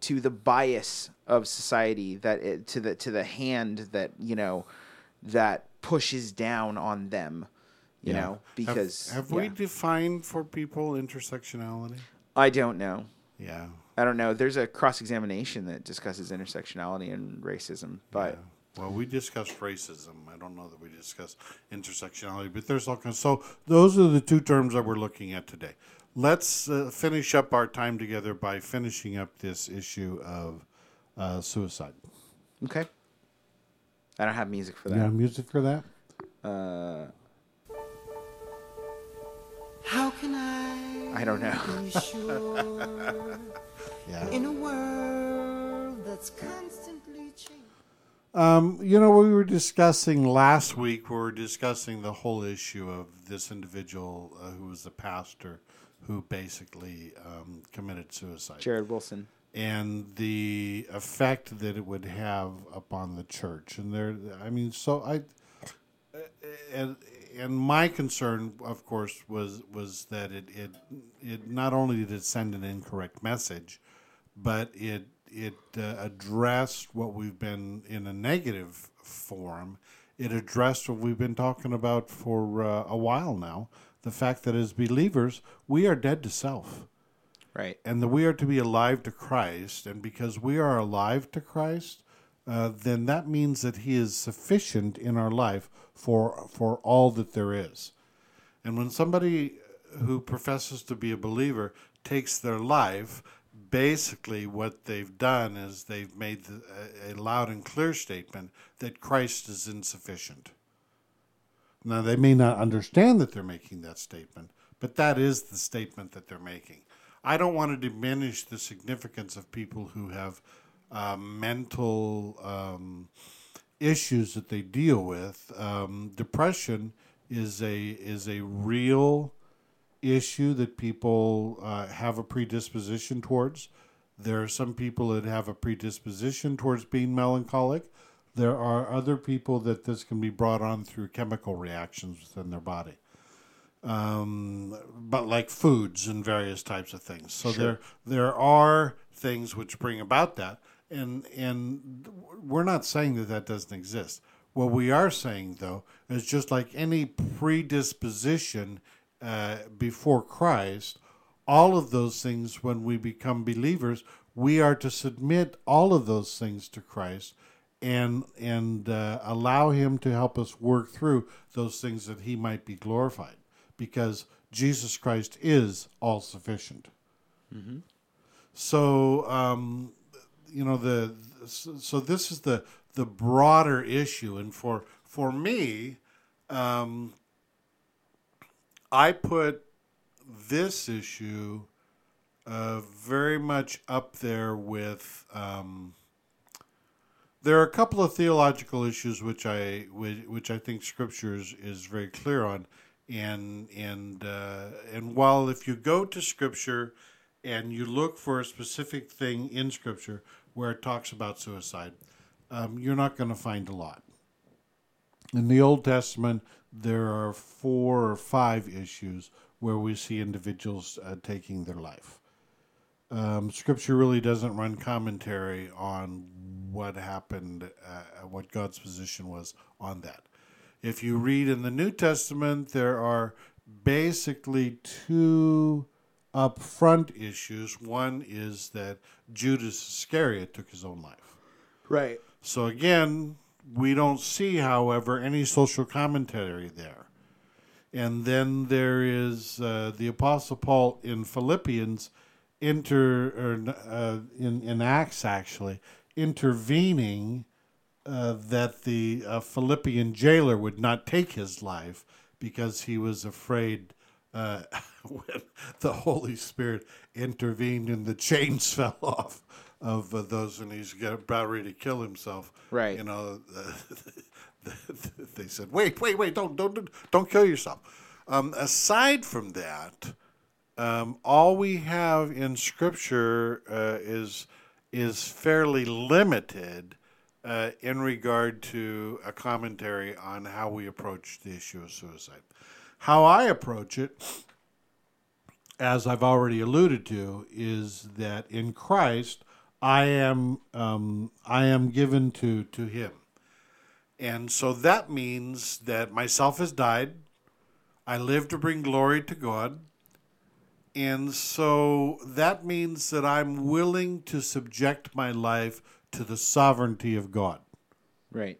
to the bias of society that it, to the to the hand that you know that pushes down on them you Yeah. know because have, we yeah. defined for people intersectionality? i don't know Yeah, i don't know there's a cross-examination that discusses intersectionality and racism but Yeah. Well, we discussed racism. I don't know that we discussed intersectionality, but there's all kinds. So those are the two terms that we're looking at today. Let's uh, finish up our time together by finishing up this issue of uh, suicide. okay i don't have music for that. You have music for that? uh, How can I i don't know sure Yeah. in a world that's constantly changing? Um, you know, we were discussing last week. We were discussing the whole issue of this individual uh, who was a pastor who basically um, committed suicide. Jarrid Wilson and the effect that it would have upon the church. And there, I mean, so I, and and my concern, of course, was was that it it it not only did it send an incorrect message, but it it uh, addressed what we've been in a negative form. It addressed what we've been talking about for uh, a while now. The fact that as believers, we are dead to self Right. and that we are to be alive to Christ. And because we are alive to Christ, uh, then that means that He is sufficient in our life for for all that there is. And when somebody who professes to be a believer takes their life, basically what they've done is they've made the, a, a loud and clear statement that Christ is insufficient. Now, they may not understand that they're making that statement, but that is the statement that they're making. I don't want to diminish the significance of people who have uh, mental um, issues that they deal with. Um, depression is a is a real issue that people uh, have a predisposition towards. There are some people that have a predisposition towards being melancholic. There are other people that this can be brought on through chemical reactions within their body um, but like foods and various types of things. So there there are things which bring about that, and and we're not saying that that doesn't exist. What we are saying though is just like any predisposition uh, before Christ, all of those things when we become believers, we are to submit all of those things to Christ. And and uh, allow him to help us work through those things that he might be glorified because Jesus Christ is all sufficient. So, um, you know, the so this is the the broader issue, and for for me, um, I put this issue uh, very much up there with. Um, there are a couple of theological issues which I which, which I think Scripture is, is very clear on, and and uh, and while if you go to Scripture and you look for a specific thing in Scripture where it talks about suicide, um, you're not going to find a lot. In the Old Testament, there are four or five issues where we see individuals uh, taking their life. Um, scripture really doesn't run commentary on what happened, uh, what God's position was on that. If you read in the New Testament, there are basically two upfront issues. One is that Judas Iscariot took his own life. Right. So again, we don't see, however, any social commentary there. And then there is uh, the Apostle Paul in Philippians, inter or uh, in in Acts actually intervening uh, that the uh, Philippian jailer would not take his life because he was afraid uh, when the Holy Spirit intervened and the chains fell off of uh, those and he's about ready to kill himself. Right. You know, they said, "Wait, wait, wait! Don't, don't, don't kill yourself." Um, aside from that, um, all we have in Scripture uh, is is fairly limited uh, in regard to a commentary on how we approach the issue of suicide. How I approach it, as I've already alluded to, is that in Christ I am um, I am given to to Him, and so that means that myself has died. I live to bring glory to God. And so that means that I'm willing to subject my life to the sovereignty of God. Right.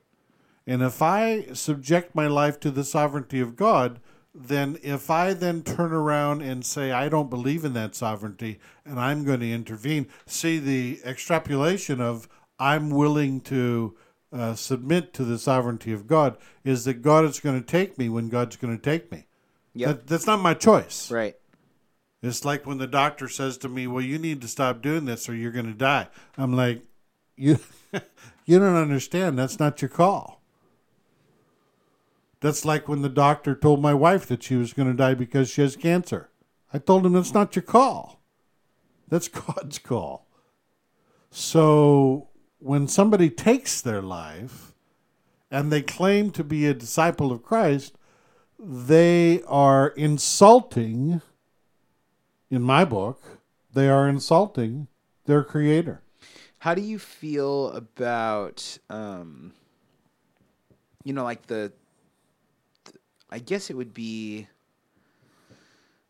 And if I subject my life to the sovereignty of God, then if I then turn around and say, I don't believe in that sovereignty and I'm going to intervene, see the extrapolation of I'm willing to uh, submit to the sovereignty of God is that God is going to take me when God's going to take me. Yep. That, that's not my choice. Right. It's like when the doctor says to me, "Well, you need to stop doing this or you're going to die." I'm like, "You you don't understand. That's not your call." That's like when the doctor told my wife that she was going to die because she has cancer. I told him that's not your call. That's God's call. So when somebody takes their life and they claim to be a disciple of Christ, they are insulting in my book, they are insulting their creator. How do you feel about um, you know, like the, th- I guess it would be,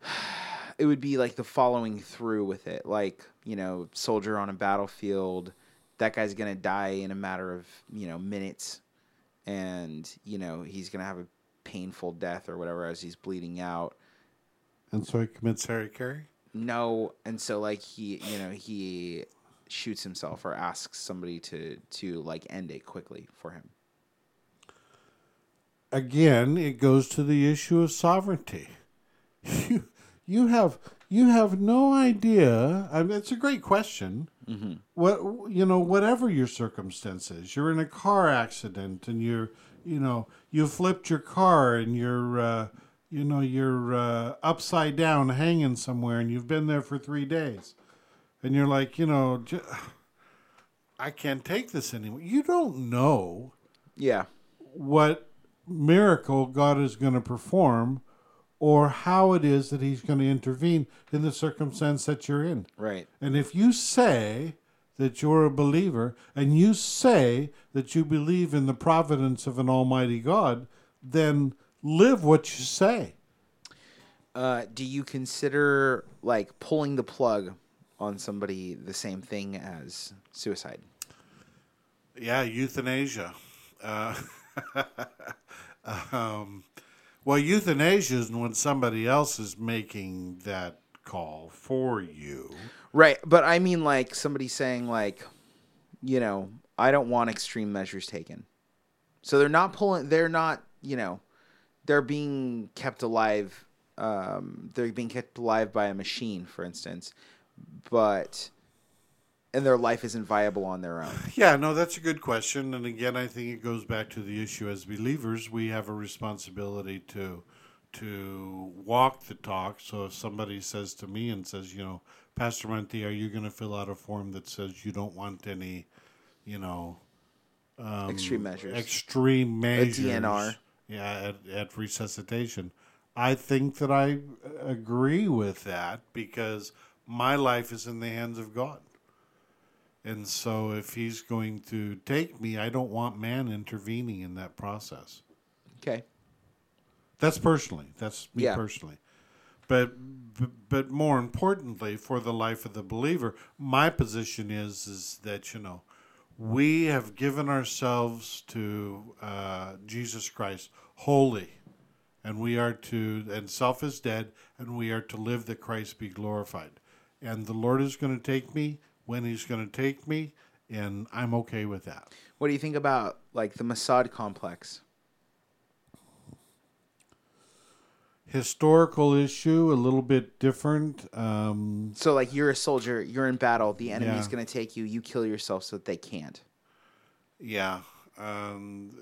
it would be like the following through with it. Like, you know, soldier on a battlefield, that guy's going to die in a matter of, you know, minutes. And, you know, he's going to have a painful death or whatever as he's bleeding out. And so he commits hara-kiri? No. And so, like, he, you know, he shoots himself or asks somebody to, to like, end it quickly for him. again, it goes to the issue of sovereignty. You, you have you have no idea. I mean, it's a great question. What you know, whatever your circumstances, you're in a car accident and you're you know you flipped your car and you're uh, you know you're uh, upside down hanging somewhere and you've been there for three days, and you're like you know. J- I can't take this anymore. You don't know Yeah. what miracle God is going to perform or how it is that he's going to intervene in the circumstance that you're in. Right. And if you say that you're a believer and you say that you believe in the providence of an almighty God, then live what you say. Uh, do you consider like pulling the plug on somebody the same thing as suicide? Yeah, euthanasia. Uh, um, well, euthanasia is when somebody else is making that call for you. Right, but I mean like somebody saying like, you know, I don't want extreme measures taken. So they're not pulling. They're not. You know, they're being kept alive. Um, they're being kept alive by a machine, for instance, but and their life isn't viable on their own. Yeah, no, that's a good question. And again, I think it goes back to the issue as believers, we have a responsibility to to walk the talk. So if somebody says to me and says, you know, Pastor Monty, are you going to fill out a form that says you don't want any, you know, um, extreme measures. extreme measures? DNR. Yeah, at, at resuscitation. I think that I agree with that because my life is in the hands of God. And so if he's going to take me, I don't want man intervening in that process. okay. That's personally. That's me Yeah. personally. But but more importantly, for the life of the believer, my position is is that you know we have given ourselves to uh, Jesus Christ wholly, and we are to and self is dead, and we are to live that Christ be glorified. And the Lord is going to take me when He's going to take me, and I'm okay with that. What do you think about like the Masada complex? Historical issue, a little bit different. Um, So like you're a soldier, you're in battle, the enemy's Yeah. going to take you, you kill yourself so that they can't. Yeah. Um,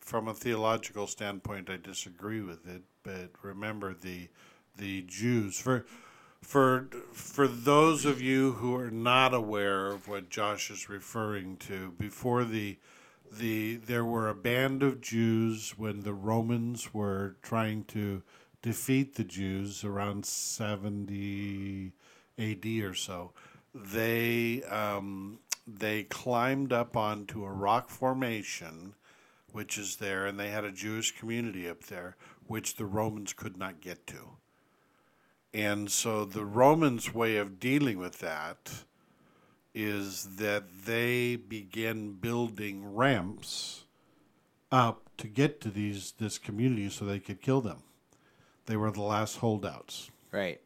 from a theological standpoint, I disagree with it. But remember the the Jews for for for those of you who are not aware of what Josh is referring to, before the the there were a band of Jews when the Romans were trying to defeat the Jews around 70 AD or so. They um, they climbed up onto a rock formation, which is there, and they had a Jewish community up there, which the Romans could not get to. And so the Romans' way of dealing with that is that they begin building ramps up to get to these this community so they could kill them. They were the last holdouts. Right.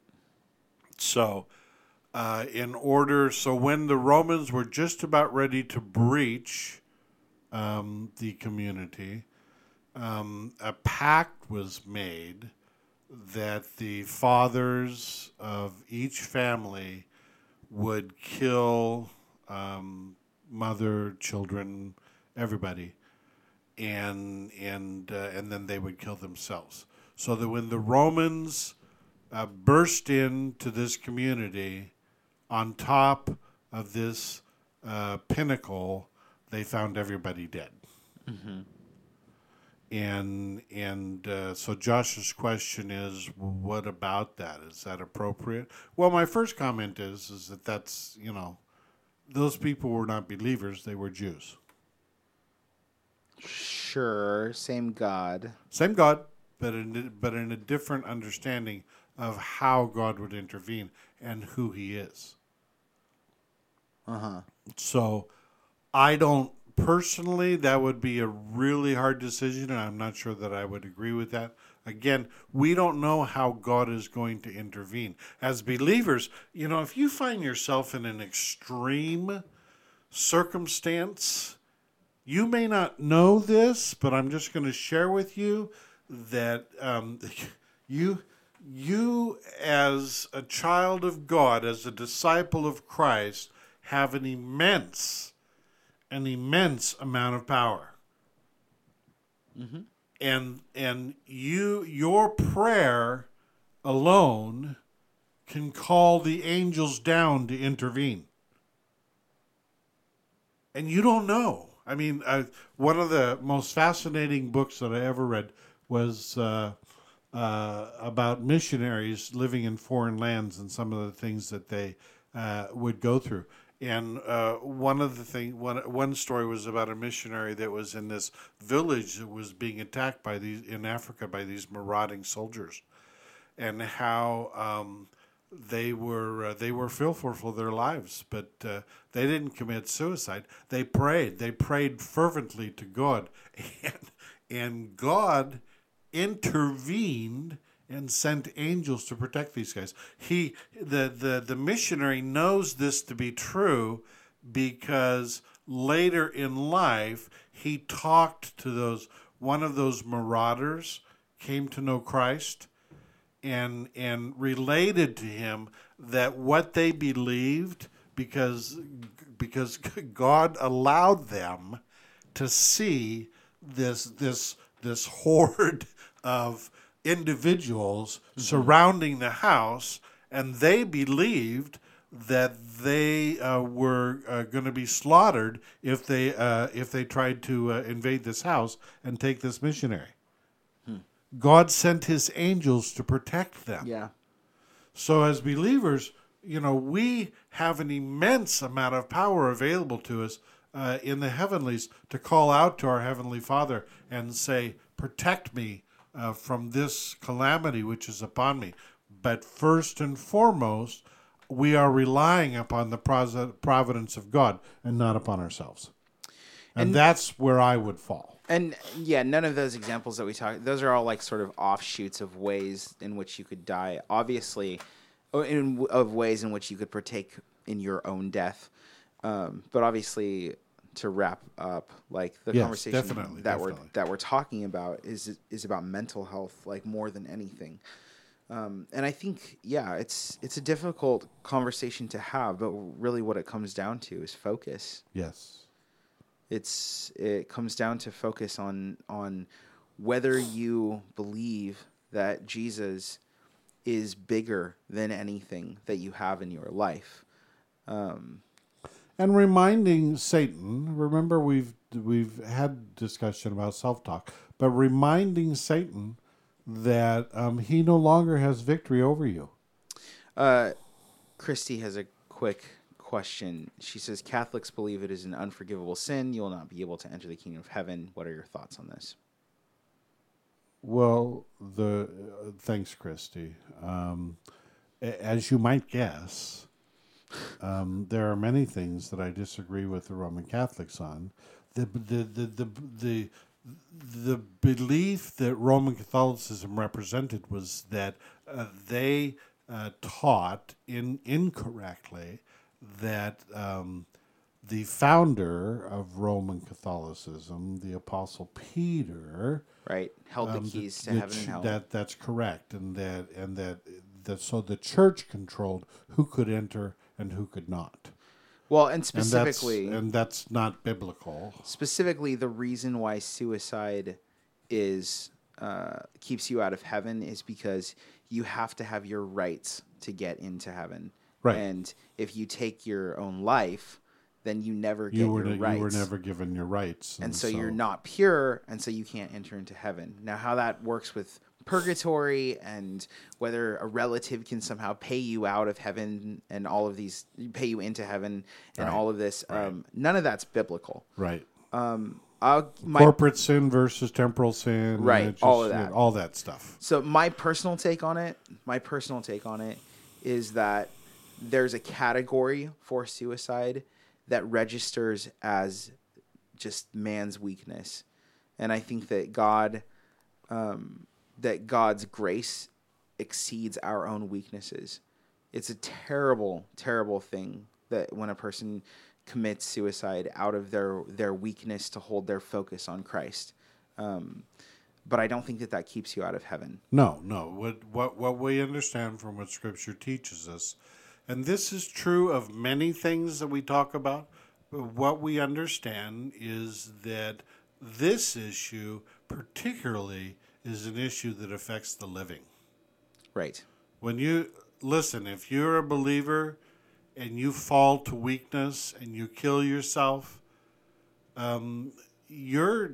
So, uh, in order, so when the Romans were just about ready to breach um, the community, um, a pact was made that the fathers of each family would kill um, mother, children, everybody, and and uh, and then they would kill themselves. So that when the Romans uh, burst into this community on top of this uh, pinnacle, they found everybody dead. And and uh, so Josh's question is, what about that? Is that appropriate? Well, my first comment is is that that's you know, those people were not believers; they were Jews. Sure, same God. Same God, but in, but in a different understanding of how God would intervene and who He is. Uh huh. So, I don't personally. That would be a really hard decision, and I'm not sure that I would agree with that. Again, we don't know how God is going to intervene. As believers, you know, if you find yourself in an extreme circumstance, you may not know this, but I'm just going to share with you that um, you, you as a child of God, as a disciple of Christ, have an immense, an immense amount of power. And and you your prayer alone can call the angels down to intervene and you don't know. I mean, one of the most fascinating books that I ever read was uh, uh, about missionaries living in foreign lands and some of the things that they uh, would go through. And uh, one of the thing, one one story was about a missionary that was in this village that was being attacked by these in Africa by these marauding soldiers, and how um, they were uh, they were fearful for their lives, but uh, they didn't commit suicide. They prayed. They prayed fervently to God, and and God intervened and sent angels to protect these guys. He the the the missionary knows this to be true because later in life he talked to those one of those marauders came to know Christ and and related to him that what they believed because because God allowed them to see this this this horde of individuals surrounding the house and they believed that they uh, were uh, going to be slaughtered if they uh, if they tried to uh, invade this house and take this missionary. God sent his angels to protect them. Yeah. So, as believers, you know, we have an immense amount of power available to us uh, in the heavenlies to call out to our Heavenly Father and say, Protect me uh, from this calamity which is upon me. But first and foremost, we are relying upon the providence of God and not upon ourselves. And, that's where I would fall. And yeah, none of those examples that we talked, those are all like sort of offshoots of ways in which you could die. Obviously, or in of ways in which you could partake in your own death. Um, but obviously, to wrap up, like the Yes, conversation definitely, that we're that we're talking about is is about mental health, like more than anything. Um, and I think, yeah, it's it's a difficult conversation to have, but really, what it comes down to is focus Yes. it's it comes down to focus on on whether you believe that Jesus is bigger than anything that you have in your life. And reminding Satan. Remember, we've we've had discussion about self talk, but reminding Satan that um, he no longer has victory over you. Uh, Christy has a quick question. She says Catholics believe it is an unforgivable sin. You will not be able to enter the kingdom of heaven. What are your thoughts on this? Well, the uh, thanks, Christy. Um, as you might guess, um, there are many things that I disagree with the Roman Catholics on. The the the the the, the belief that Roman Catholicism represented was that uh, they uh, taught in incorrectly that. Um, the founder of Roman Catholicism, the Apostle Peter, Right? Held the um, keys to the heaven and hell. That that's correct, and that and that that so the church controlled who could enter and who could not. well, and And specifically, that's, and that's not biblical. specifically the reason why suicide is uh, keeps you out of heaven is because you have to have your rites to get into heaven. Right. And if you take your own life, then you never get You were your rites. you were never given your rites, and so, you're not pure, and so you can't enter into heaven. Now, how that works with purgatory and whether a relative can somehow pay you out of heaven and all of these, pay you into heaven and Right. all of this, um, none of that's biblical right. I'll, my, Corporate sin versus temporal sin. Right, just- all of that. All that stuff. So my personal take on it, my personal take on it is that there's a category for suicide that registers as just man's weakness. And I think that God um, that God's grace exceeds our own weaknesses. It's a terrible, terrible thing that when a person commits suicide out of their their weakness to hold their focus on Christ. Um, but I don't think that that keeps you out of heaven. No, no. What what what we understand from what Scripture teaches us, and this is true of many things that we talk about. What we understand is that this issue, particularly, is an issue that affects the living. Right. When you listen, if you're a believer and you fall to weakness and you kill yourself, um, your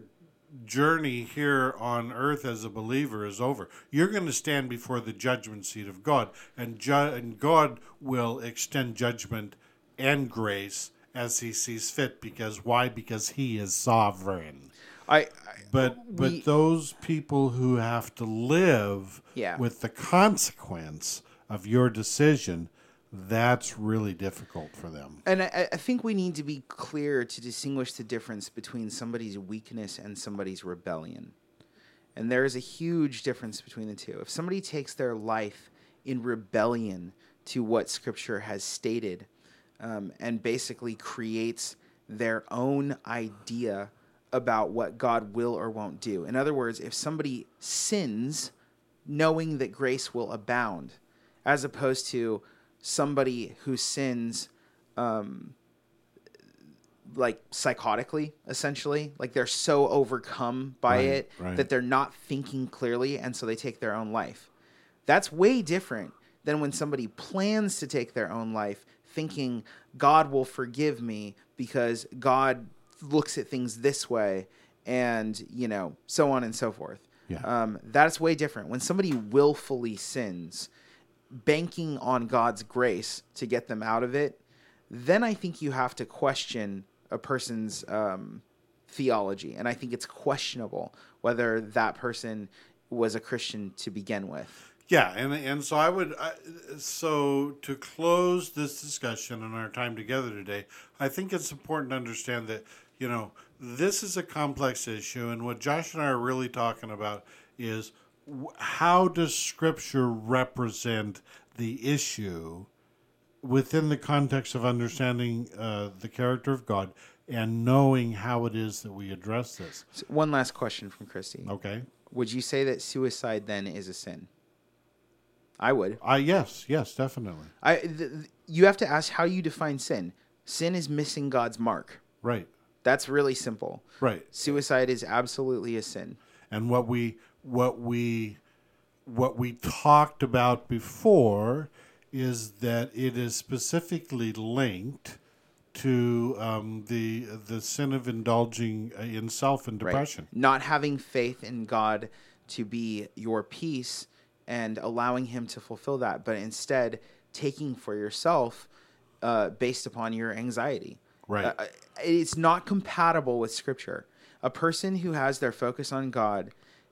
journey here on earth as a believer is over. You're going to stand before the judgment seat of God, and, ju- and God will extend judgment and grace as He sees fit. Because why? Because He is sovereign. I, I But but those people who have to live Yeah. with the consequence of your decision, that's really difficult for them. And I, I think we need to be clear to distinguish the difference between somebody's weakness and somebody's rebellion. And there is a huge difference between the two. If somebody takes their life in rebellion to what Scripture has stated um, and basically creates their own idea about what God will or won't do. In other words, if somebody sins knowing that grace will abound, as opposed to somebody who sins um, like psychotically, essentially. Like they're so overcome by Right, it right. that they're not thinking clearly, and so they take their own life. That's way different than when somebody plans to take their own life, thinking God will forgive me because God looks at things this way, and you know, so on and so forth. Yeah. Um, that's way different. When somebody willfully sins, banking on God's grace to get them out of it, then I think you have to question a person's um, theology. And I think it's questionable whether that person was a Christian to begin with. Yeah, and and so I would I, so to close this discussion and our time together today, I think it's important to understand that you know this is a complex issue, and what Josh and I are really talking about is how does Scripture represent the issue within the context of understanding uh, the character of God and knowing how it is that we address this. So one last question from Christy. Okay. Would you say that suicide then is a sin? I would. Uh, yes, yes, definitely. I th- th- you have to ask how you define sin. Sin is missing God's mark. Right, That's really simple. right. Suicide is absolutely a sin. and what we what we what we talked about before is that it is specifically linked to um, the the sin of indulging uh, in self and right? depression. Not having faith in God to be your peace and allowing Him to fulfill that, but instead taking for yourself uh, based upon your anxiety. Right. Uh, it's not compatible with Scripture. A person who has their focus on God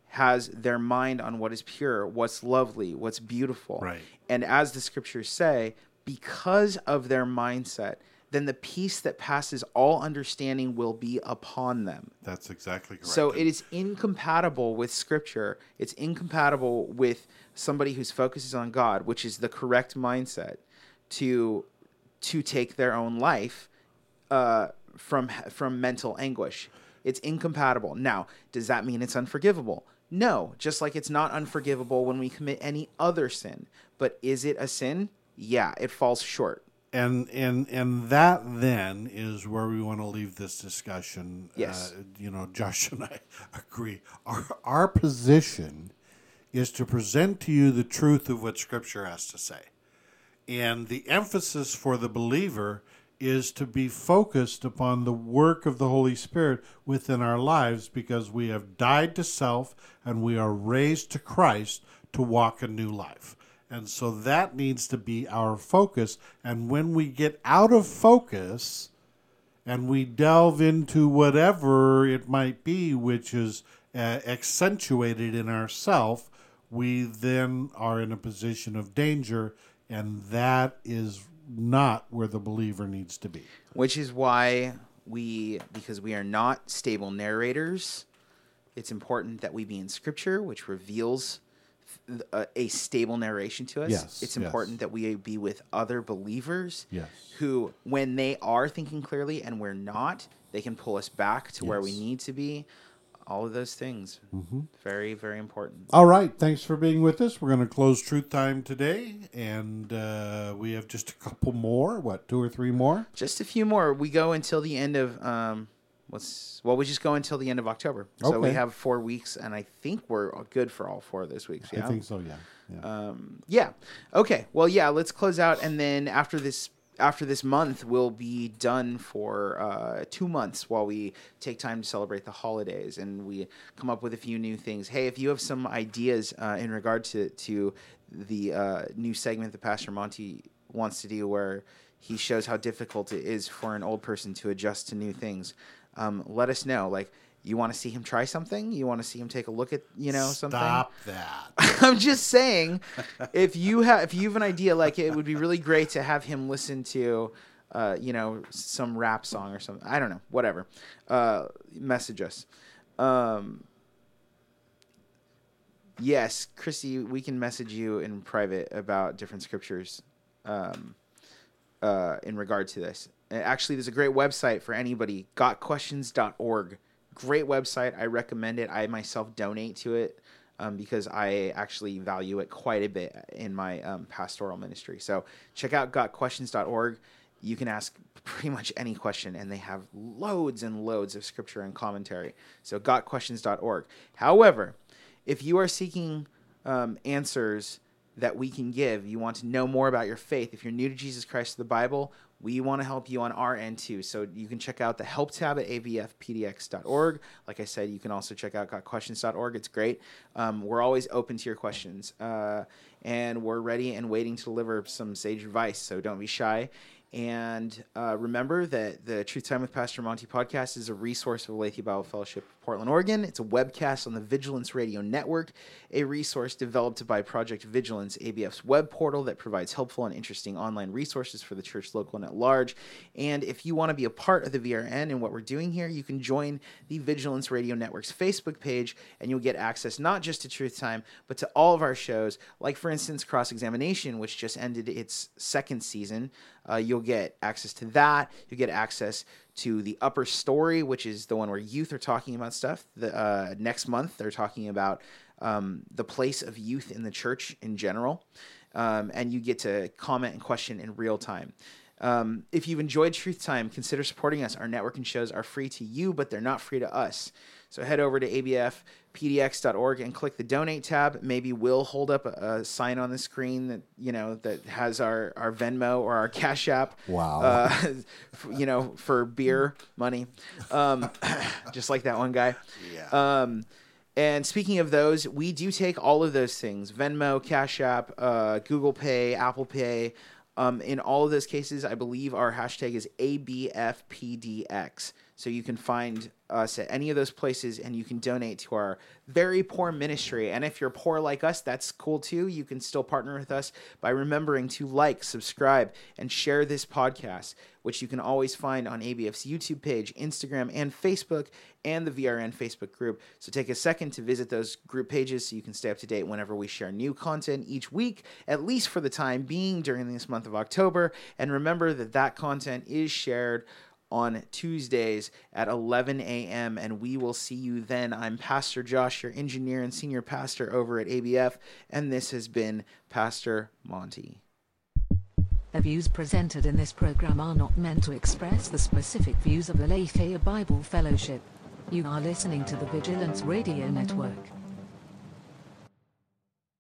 has their mind on what is pure, what's lovely, what's beautiful. Right. And as the Scriptures say, because of their mindset, then the peace that passes all understanding will be upon them. That's exactly correct. So it is incompatible with scripture. It's incompatible with somebody whose focus is on God, which is the correct mindset to to take their own life uh, from from mental anguish. It's incompatible. Now, does that mean it's unforgivable? No, just like it's not unforgivable when we commit any other sin. But is it a sin? Yeah, it falls short. and and and that then is where we want to leave this discussion. Yes. Uh, you know, Josh and I agree. Our our position is to present to you the truth of what Scripture has to say, and the emphasis for the believer is to be focused upon the work of the Holy Spirit within our lives because we have died to self and we are raised to Christ to walk a new life. And so that needs to be our focus. And when we get out of focus and we delve into whatever it might be, which is uh, accentuated in ourself, we then are in a position of danger, and that is not where the believer needs to be. which is why we because we are not stable narrators it's important that we be in scripture which reveals a, a stable narration to us Yes, it's yes. important that we be with other believers Yes. who when they are thinking clearly and we're not they can pull us back to where we need to be all of those things very very important All right. Thanks for being with us. We're going to close Truth Time today, and uh, we have just a couple more. What, two or three more? just a few more we go until the end of um what's well we just go until the end of october so we have four weeks and i think we're good for all four of those weeks yeah I think so. Yeah. yeah. um yeah okay well yeah let's close out and then after this after this month we'll be done for uh, two months while we take time to celebrate the holidays. And we come up with a few new things. Hey if you have some ideas uh, in regard to to the uh, new segment that pastor monty wants to do where he shows how difficult it is for an old person to adjust to new things um, let us know. Like you want to see him try something you want to see him take a look at you know something Stop that. I'm just saying, if you have if you have an idea, like it would be really great to have him listen to, uh, you know, some rap song or something. I don't know, whatever. Uh, message us. Um, yes, Christy, we can message you in private about different scriptures. Um, uh, in regard to this. Actually, there's a great website for anybody, gotquestions.org. Great website. I recommend it. I myself donate to it um, because I actually value it quite a bit in my um, pastoral ministry. So check out gotquestions.org. You can ask pretty much any question, and they have loads and loads of scripture and commentary. So gotquestions.org. However, if you are seeking um, answers that we can give. You want to know more about your faith. If you're new to Jesus Christ the Bible, we want to help you on our end too. So you can check out the help tab at abfpdx.org. Like I said, you can also check out gotquestions.org. It's great. Um, we're always open to your questions. Uh, and we're ready and waiting to deliver some sage advice. So don't be shy. And uh, remember that the Truth Time with Pastor Monty podcast is a resource of Aletheia Bible Fellowship Portland, Oregon. It's a webcast on the Vigilance Radio Network, a resource developed by Project Vigilance, ABF's web portal that provides helpful and interesting online resources for the church local and at large. And if you want to be a part of the VRN and what we're doing here, you can join the Vigilance Radio Network's Facebook page, and you'll get access not just to Truth Time, but to all of our shows, like, for instance, Cross Examination, which just ended its second season. Uh, you'll get access to that. You'll get access to the Upper Story, which is the one where youth are talking about stuff. The, uh, next month, they're talking about um, the place of youth in the church in general. Um, and you get to comment and question in real time. Um, if you've enjoyed Truth Time, consider supporting us. Our network and shows are free to you, but they're not free to us. So head over to abfpdx.org and click the donate tab. Maybe we'll hold up a, a sign on the screen that you know that has our, our Venmo or our Cash App. Wow. Uh, you know, for beer money, um, just like that one guy. Yeah. Um, and speaking of those, we do take all of those things: Venmo, Cash App, uh, Google Pay, Apple Pay. Um, in all of those cases, I believe our hashtag is ABFPDX. So you can find us at any of those places and you can donate to our very poor ministry. And if you're poor like us, that's cool too. You can still partner with us by remembering to like, subscribe, and share this podcast, which you can always find on ABF's YouTube page, Instagram, and Facebook, and the VRN Facebook group. So take a second to visit those group pages so you can stay up to date whenever we share new content each week, at least for the time being during this month of October. And remember that that content is shared on Tuesdays at 11 a.m. And we will see you then. I'm Pastor Josh, your engineer and senior pastor over at ABF, and this has been Pastor Monty. The views presented in this program are not meant to express the specific views of the Aletheia Bible Fellowship. You are listening to the Vigilance Radio Network.